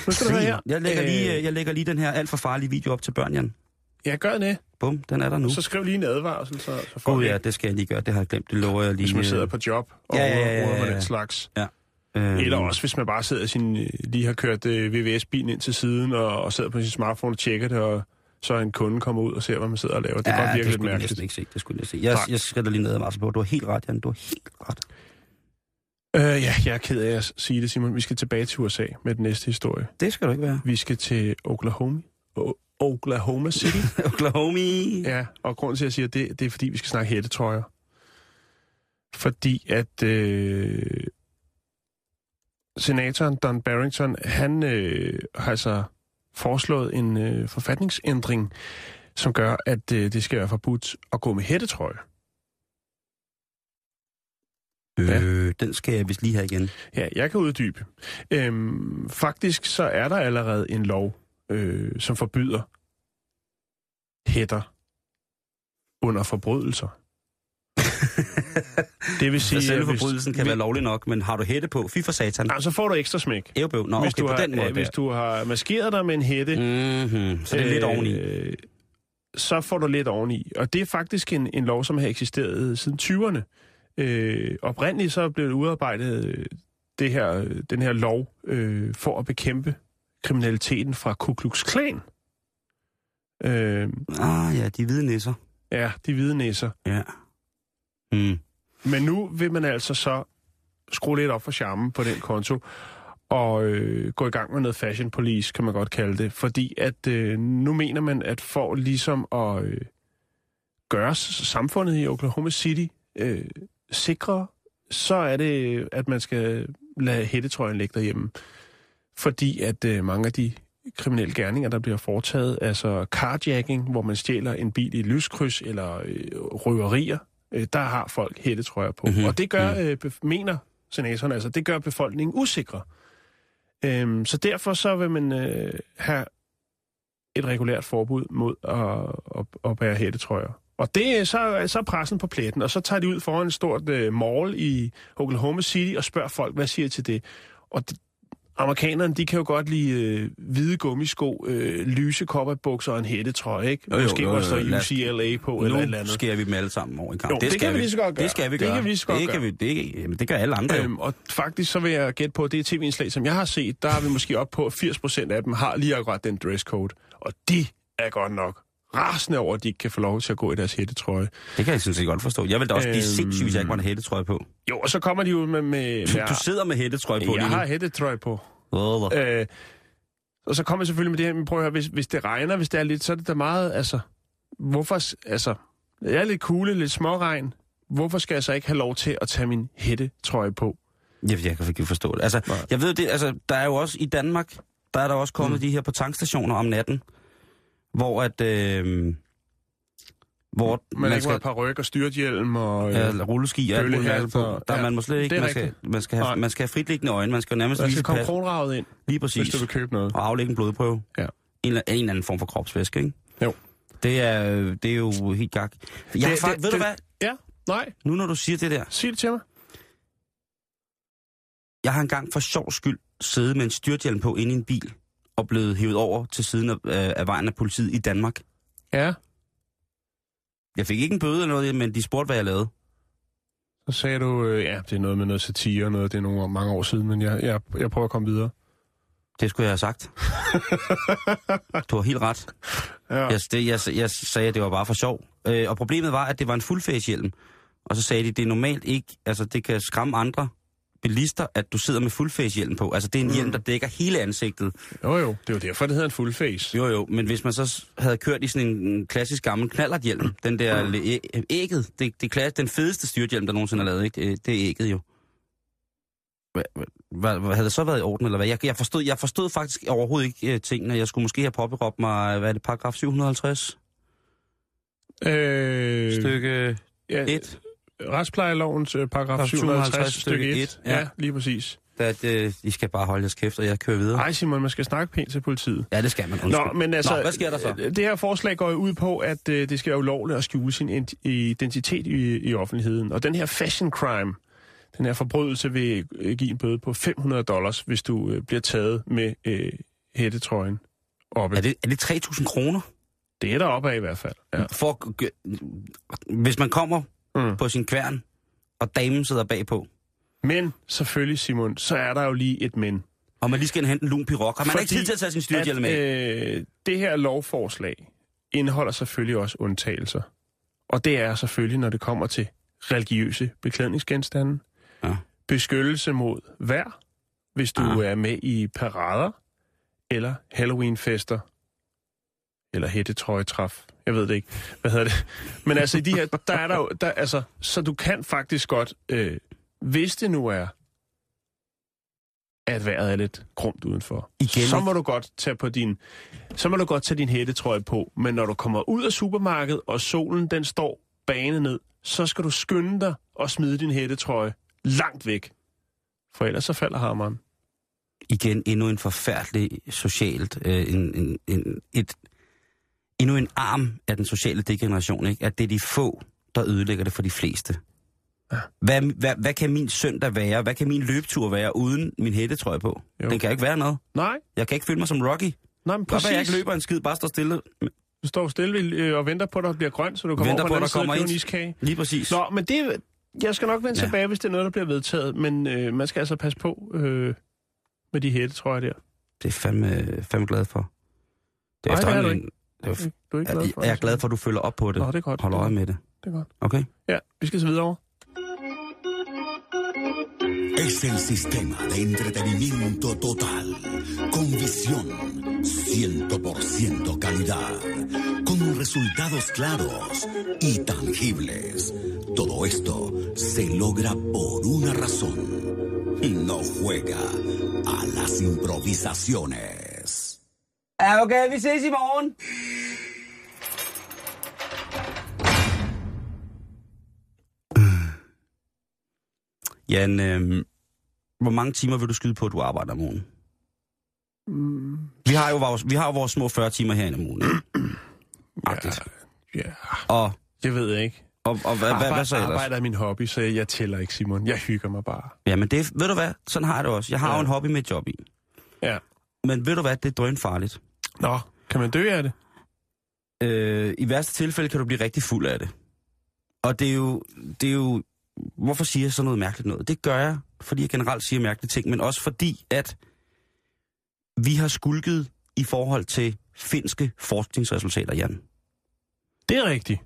Nu skal du høre her. Jeg lægger, lige, Øh, jeg lægger lige den her alt for farlige video op til børn, Jan. Jeg gør det. Bum, den er der nu. Så skriv lige en advarsel, så, så får vi ja, det skal jeg lige gøre. Det har jeg glemt. Det lover jeg lige. hvis man sidder øh, på job og Ja, ja, ja, ja, ja, ja, ja, ja. Den slags. øh, Eller også, hvis man bare sidder sin, øh, lige har kørt øh, VVS-bilen ind til siden, og, og sidder på sin smartphone og tjekker det, og så en kunde kommer ud og ser, hvad man sidder og laver. Det ja, godt virke det skulle jeg mærkeligt. næsten ikke se. Det skulle jeg se. Jeg, Nej. jeg skrider lige ned Marcel på. Du har helt ret, Jan. Du har helt ret. Øh, ja, jeg er ked af at sige det, Simon. Vi skal tilbage til USA med den næste historie. Det skal du ikke være. Vi skal til Oklahoma. O- Oklahoma City. [LAUGHS] Oklahoma. ja, og grunden til, at jeg siger det, det er, fordi vi skal snakke hættetrøjer. Fordi at øh, senatoren Don Barrington, han øh, har altså foreslået en øh, forfatningsændring, som gør, at øh, det skal være forbudt at gå med hættetrøje. Øh, den skal jeg vist lige have igen. Ja, jeg kan uddybe. Øhm, faktisk så er der allerede en lov, øh, som forbyder hætter under forbrydelser. [LAUGHS] det vil Så sige, selve at hvis- forbrydelsen kan vi- være lovlig nok, men har du hætte på? Fy for satan. Nej, så får du ekstra smæk. Ævbøv. Nå, hvis, okay, du på har, den måde. øh, hvis du har maskeret dig med en hætte, Mm-hmm. Så det er lidt oveni. øh, så får du lidt oveni. Og det er faktisk en, en lov, som har eksisteret siden 20'erne. Øh, oprindeligt så blev det udarbejdet øh, det her, øh, den her lov øh, for at bekæmpe kriminaliteten fra Ku Klux Klan. Øh, Ah ja, de hvide nisser. ja, de hvide næser. Ja. Mm. Men nu vil man altså så skrue lidt op for charmen på den konto, og øh, gå i gang med noget fashion police, kan man godt kalde det. Fordi at øh, nu mener man, at for ligesom at øh, gøre samfundet i Oklahoma City øh, sikre, så er det, at man skal lade hættetrøjen ligge derhjemme. Fordi at øh, mange af de kriminelle gerninger, der bliver foretaget, altså carjacking, hvor man stjæler en bil i et lyskryds, eller øh, røverier, øh, der har folk hættetrøjer på. Mhm, Mm-hmm. Og det gør, øh, bef- mener senatoren, altså, det gør befolkningen usikre. Øhm, så derfor så vil man øh, have et regulært forbud mod at, at, at bære hættetrøjer. Og det er så, så er pressen på pletten, og så tager de ud foran et stort øh, mall i Oklahoma City og spørger folk, hvad siger I til det? Og d- amerikanerne, de kan jo godt lide øh, hvide gummisko, øh, lyse kopperbukser og en hættetrøje, ikke? Jo, jo, Måske jo, jo, også der lad os- UCLA på, eller et eller Nu andet. skærer vi dem alle sammen over i kamp. Jo, det skal kan vi lige så godt gøre. Det skal vi Det gøre. kan vi lige så godt det gøre. Kan vi, det, jamen, det gør alle andre jo. Øhm, og faktisk så vil jeg gætte på, at det tv-indslag, som jeg har set, der er vi måske op på, at 80% af dem har lige akkurat den dresscode. Og de er godt nok rasende over, at de ikke kan få lov til at gå i deres hættetrøje. Det kan jeg sådan set godt forstå. Jeg vil da også blive Øhm, sindssyg, hvis jeg ikke var en hættetrøje på. Jo, og så kommer de jo med... med, Du, med du sidder med hættetrøje på jeg lige har hættetrøje på. Åh, Øh, og så kommer jeg selvfølgelig med det her, men prøv at høre, hvis, hvis det regner, hvis det er lidt, så er det da meget, altså, hvorfor, altså, det er lidt kugle, lidt småregn, hvorfor skal jeg så ikke have lov til at tage min hættetrøje på? Jeg, jeg kan ikke forstå det. Altså, Nej. jeg ved det, altså, der er jo også i Danmark, der er der også kommet mm. de her på tankstationer om natten, hvor at... Øh, hvor Man, man skal... et par ryg og styrthjelm og... Øh, Ja, rulleski og alt muligt på. Der ja, man må slet ikke, man skal, man, skal have, Nej. man skal have fritliggende øjne, man skal nærmest vise skal komme pas. kronravet ind, Lige hvis præcis. du vil købe noget. Og aflægge en blodprøve. Ja. En, eller- en eller anden form for kropsvæske, ikke? Jo. Det er, det er jo helt gak. Jeg Det- faktisk, det- ved du det- hvad? Ja, nej, Nu når du siger det der. sig det til mig. Jeg har engang for sjov skyld siddet med en styrthjelm på inde i en bil og blevet hævet over til siden af, øh, af vejen af politiet i Danmark. Ja, Jeg fik ikke en bøde eller noget, men de spurgte, hvad jeg lavede. så sagde du, øh, ja, det er noget med noget satire og noget, det er nogle mange år siden, men jeg, jeg, jeg prøver at komme videre. Det skulle jeg have sagt. [LAUGHS] du har helt ret. Ja. Jeg, det, jeg, jeg sagde, at det var bare for sjov. Øh, og problemet var, at det var en fuldfacehjelm. Og så sagde de, det er normalt ikke, altså det kan skræmme andre bilister, at du sidder med fuldfacehjelm på. Altså det er en hjelm, der dækker hele ansigtet. Jo, jo, det er jo derfor, det hedder en full face. Jo jo, men hvis man så havde kørt i sådan en klassisk gammel knallerthjelm, den der æ- ægget, det, det er den fedeste styrthjelm, der nogensinde er lavet, ikke? Det, er ægget jo. Hvad, hvad, havde det så været i orden, eller hvad? Jeg, jeg, forstod, jeg forstod faktisk overhovedet ikke uh, tingene. Jeg skulle måske have påberåbt mig, hvad er det, paragraf 750? Øh, Stykke ja, 1. Retsplejelovens øh, paragraf 750 stykke 1. ja. Ja, lige præcis. At, uh, I skal bare holde jeres kæft, og jeg kører videre. Ej, Simon, man skal snakke pænt til politiet. Ja, det skal man. Undskyld. Nå, men altså, Nå, hvad sker der så? Det her forslag går jo ud på, at øh, det skal være ulovligt at skjule sin identitet i, i offentligheden. Og den her fashion crime, den her forbrydelse vil øh, give en bøde på 500 dollars, hvis du øh, bliver taget med øh, hættetrøjen oppe. Er det, er det 3.000 kroner? det er der oppe af i hvert fald. Ja. For, hvis man kommer Mm. på sin kværn, og damen sidder bagpå, Men selvfølgelig, Simon, så er der jo lige et men. og man lige skal hente en lun pirok, har man Fordi ikke tid til at tage sin styrthjelm at, af? øh, det her lovforslag indeholder selvfølgelig også undtagelser. Og det er selvfølgelig, når det kommer til religiøse beklædningsgenstande, Ja. beskyttelse mod vejr, hvis du Ah. er med i parader, eller Halloweenfester, eller hættetrøjetræf. Jeg ved det ikke. Hvad hedder det? Men altså i de her, der er der jo, der, altså, så du kan faktisk godt, øh, hvis det nu er, at vejret er lidt grumt udenfor, Igen, så må du godt tage på din, så må du godt tage din hættetrøje på. Men når du kommer ud af supermarkedet, og solen den står bane ned, så skal du skynde dig og smide din hættetrøje langt væk. For ellers så falder hammeren. Igen endnu en forfærdelig socialt, øh, en, en, en, et, endnu en arm af den sociale degeneration, ikke? At det er de få, der ødelægger det for de fleste. Ja. Hvad, hvad, hvad kan min søndag være? Hvad kan min løbetur være uden min hættetrøje på? Jo. Den kan ikke være noget. Nej, Jeg kan ikke føle mig som Rocky. nej, men Godt være, jeg præcis. ikke løber en skid, bare står stille. Du står stille øh, og venter på, at der bliver grønt, så du kommer Venter over på, på, at der kommer en iskage. Lige præcis. Nå, men det, jeg skal nok vende Ja. tilbage, hvis det er noget, der bliver vedtaget. Men øh, man skal altså passe på øh, med de hættetrøjer der. Det er fandme, fandme glad for. Det er Nej, det er en- er, Du er ikke glad jeg, for jeg er glad for, at du følger op på det. Nå, det er godt. Hold øje med det. Det er godt. Okay? Ja, vi skal så videre over. Es el sistema de entretenimiento total, con visión, 100% calidad, con resultados claros y tangibles. Todo esto se logra por una razón. No juega a las improvisaciones. Ja, okay, vi ses i morgen. Jan, øh, hvor mange timer vil du skyde på, at du arbejder om ugen? Mm, Vi har jo vores, vi har jo vores små 40 timer herinde om ugen. Agtigt. ja, Og, jeg ved ikke. og, og hvad, hvad, hvad så ellers? Arbejde er min hobby, så jeg tæller ikke, Simon. Jeg hygger mig bare. Ja, men det, ved du hvad, sådan har jeg det også. Jeg har Ja. jo en hobby med et job i. Ja. Men ved du hvad, det er drønfarligt. Nå, kan man dø af det? Øh, I værste tilfælde kan du blive rigtig fuld af det. Og det er jo, det er jo, hvorfor siger jeg så noget mærkeligt noget? Det gør jeg, fordi jeg generelt siger mærkelige ting, men også fordi, at vi har skulket i forhold til finske forskningsresultater, Jan. Det er rigtigt.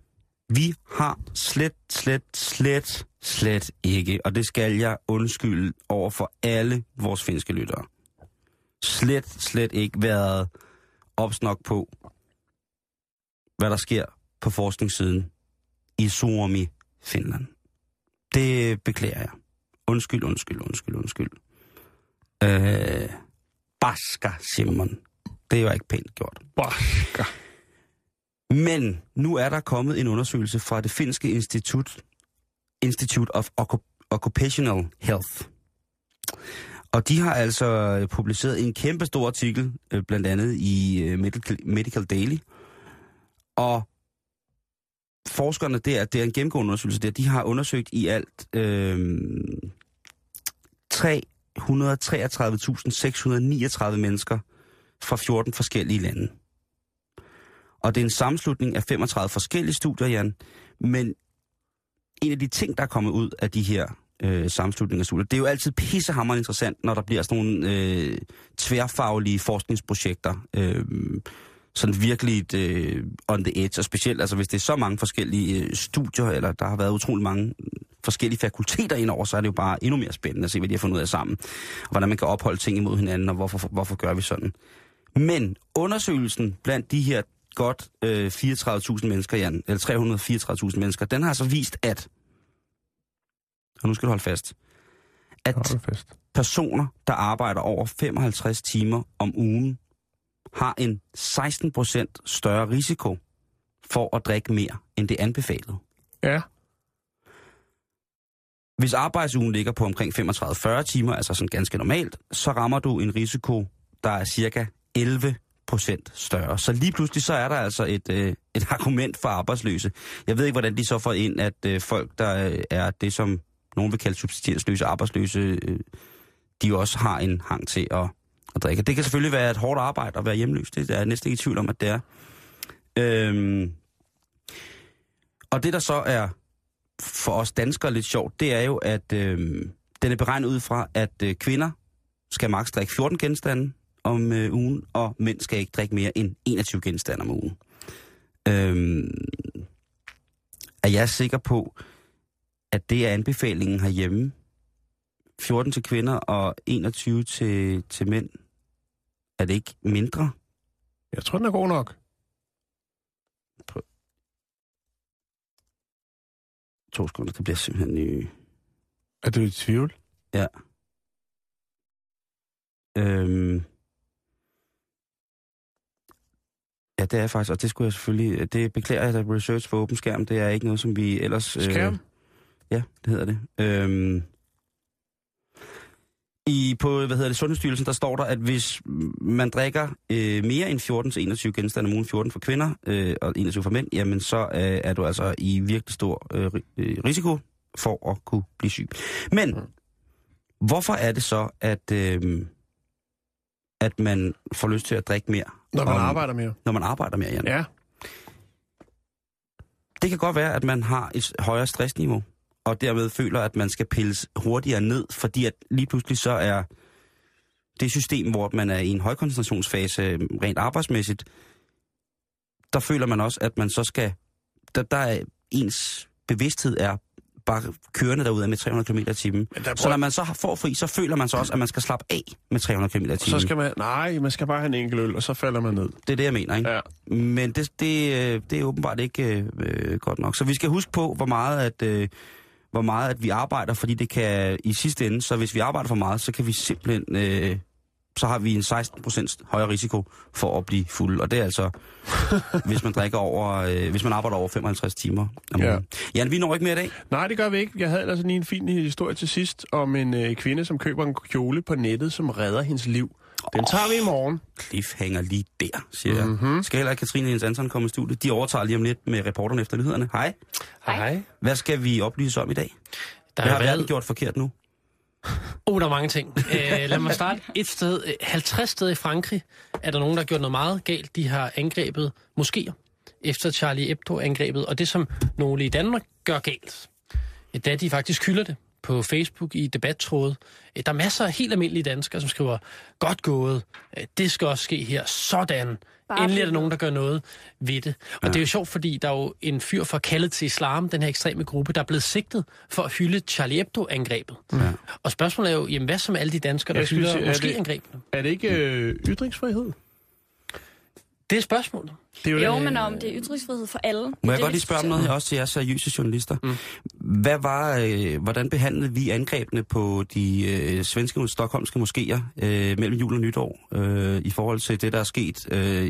Vi har slet, slet, slet, slet ikke, og det skal jeg undskylde over for alle vores finske lyttere. Slet, slet ikke været opsnok på, hvad der sker på forskningssiden i Suomi, Finland. Det beklager jeg. Undskyld, undskyld, undskyld, undskyld. Øh, Basker, Simon. Det var ikke pænt gjort. Basker. Men nu er der kommet en undersøgelse fra det finske institut, Institute of Occup- Occupational Health. Og de har altså øh, publiceret en kæmpe stor artikel, øh, blandt andet i øh, Medical, Medical Daily. Og forskerne der, det er en gennemgående undersøgelse der, de har undersøgt i alt øh, 333.639 mennesker fra 14 forskellige lande. Og det er en sammenslutning af 35 forskellige studier, Jan. Men en af de ting, der er kommet ud af de her øh, sammenslutning af studier, det er jo altid pissehammerende interessant, når der bliver sådan nogle øh, tværfaglige forskningsprojekter. Øh, sådan virkelig øh, on the edge, og specielt altså, hvis det er så mange forskellige øh, studier, eller der har været utrolig mange forskellige fakulteter indover, så er det jo bare endnu mere spændende at se, hvad de har fundet ud af sammen. Og hvordan man kan opholde ting imod hinanden, og hvorfor, hvorfor gør vi sådan. Men undersøgelsen blandt de her godt øh, 34.000 mennesker, Jan, eller 334.000 mennesker, den har så vist, at, og nu skal du holde fast, at Hold fast. personer, der arbejder over 55 timer om ugen, har en 16% større risiko for at drikke mere, end det anbefalede. Ja. Hvis arbejdsugen ligger på omkring 35-40 timer, altså sådan ganske normalt, så rammer du en risiko, der er cirka 11 procent større. Så lige pludselig så er der altså et, øh, et argument for arbejdsløse. Jeg ved ikke, hvordan de så får ind, at øh, folk, der øh, er det, som nogen vil kalde subsidieringsløse arbejdsløse, øh, de også har en hang til at, at drikke. Det kan selvfølgelig være et hårdt arbejde at være hjemløs. Det er jeg næsten ikke i tvivl om, at det er. Øhm, og det, der så er for os danskere lidt sjovt, det er jo, at øh, den er beregnet ud fra, at øh, kvinder skal maks drikke 14 genstande om øh, ugen, og mænd skal ikke drikke mere end 21 genstande om ugen. Øhm, er jeg sikker på, at det er anbefalingen herhjemme? 14 til kvinder og 21 til, til mænd. Er det ikke mindre? Jeg tror, den er god nok. To sekunder, det bliver simpelthen ny. Er du i tvivl? Ja. Øhm. Ja, det er faktisk, og det skulle jeg selvfølgelig, det beklager jeg, at research for åben skærm, det er ikke noget, som vi ellers... Skærm? Ja, det hedder det. Øhm, i, på, hvad hedder det, Sundhedsstyrelsen, der står der, at hvis man drikker øh, mere end 14-21 genstande om ugen, 14 for kvinder øh, og 21 for mænd, jamen så øh, er du altså i virkelig stor øh, øh, risiko for at kunne blive syg. Men Mm. hvorfor er det så, at, øh, at man får lyst til at drikke mere? Når man om- arbejder mere. Når man arbejder mere, Jan. Ja. Det kan godt være, at man har et højere stressniveau, og dermed føler, at man skal pilles hurtigere ned, fordi at lige pludselig så er det system, hvor man er i en højkoncentrationsfase øh, rent arbejdsmæssigt, der føler man også, at man så skal... Der, der er ens bevidsthed er bare kørende derude med 300 km i timen. Så når man så får fri, så føler man så også, at man skal slappe af med 300 km i timen. Så skal man... Nej, man skal bare have en enkelt øl, og så falder man ned. Det er det, jeg mener, ikke? Ja. Men det, det, øh, det er åbenbart ikke øh, øh, godt nok. Så vi skal huske på, hvor meget, at, øh, hvor meget at vi arbejder, fordi det kan i sidste ende, så hvis vi arbejder for meget, så kan vi simpelthen, øh, så har vi en 16% højere risiko for at blive fuld. Og det er altså, [LAUGHS] hvis man drikker over, øh, hvis man arbejder over 55 timer om Ja. Jan, vi når ikke mere i dag. Nej, det gør vi ikke. Jeg havde altså lige en fin historie til sidst om en øh, kvinde, som køber en kjole på nettet, som redder hendes liv. Den tager vi i morgen. Cliffhanger lige der, siger jeg. Mhm. Mm-hmm. Skal heller ikke Katrine Jens Anton komme i studiet. De overtager lige om lidt med reporterne efter nyhederne. Hej. Hej. Hvad skal vi oplyse om i dag? Der Hvad har verden været... gjort forkert nu? Oh, [LAUGHS] der er mange ting. Øh, lad mig starte et sted. Øh, 50 steder i Frankrig er der nogen, der har gjort noget meget galt. De har angrebet moskéer efter Charlie Hebdo-angrebet. Og det, som nogle i Danmark gør galt, øh, da de faktisk hylder det på Facebook i debattrådet. Øh, Der er masser af helt almindelige danskere, som skriver, godt gået, øh, det skal også ske her, sådan. Bare Endelig er der nogen, der gør noget ved det. Og ja. det er jo sjovt, fordi der er jo en fyr fra kaldet til islam, den her ekstreme gruppe, der er blevet sigtet for at hylde Charlie Hebdo-angrebet. Ja. Og spørgsmålet er jo, jamen hvad med alle de danskere, der Jeg hylder sige, er det- måske angrebene? Er det ikke øh, ytringsfrihed? Det er spørgsmålet. Det er jo, Jo, det. men om det er ytringsfrihed for alle. Må er jeg godt lige spørge om noget her også til jer seriøse journalister? Mm. Hvad var, øh, hvordan behandlede vi angrebene på de øh, svenske og stokholmske moskéer øh, mellem jul og nytår øh, i forhold til det, der er sket øh, i,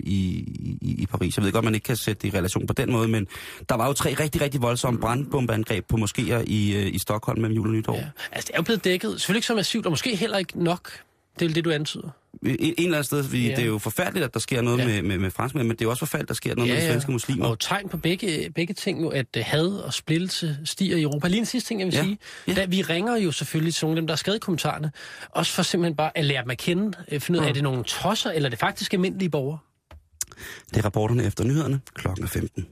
i, i Paris? Jeg ved godt, man ikke kan sætte det i relation på den måde, men der var jo tre rigtig, rigtig voldsomme brandbombeangreb på moskéer i, øh, i Stockholm mellem jul og nytår. Ja. Altså, det er jo blevet dækket. Selvfølgelig ikke så massivt, og måske heller ikke nok. Det er det, du antyder. En, en eller anden sted, fordi Ja. ja. det er jo forfærdeligt, at der sker noget Ja. ja. med, med, med franskmænd, men det er jo også forfærdeligt, at der sker noget med de svenske muslimer. Og tegn på begge, begge ting jo, at uh, had og splittelse stiger i Europa. Lige en sidste ting, jeg vil Ja. sige. Ja. Da vi ringer jo selvfølgelig til nogle af dem, der er skrevet kommentarerne. Også for simpelthen bare at lære dem at kende. øh, Finde ud af, Mm. er det nogle tosser, eller er det faktisk almindelige borgere? Det er rapporterne efter nyhederne klokken er 15.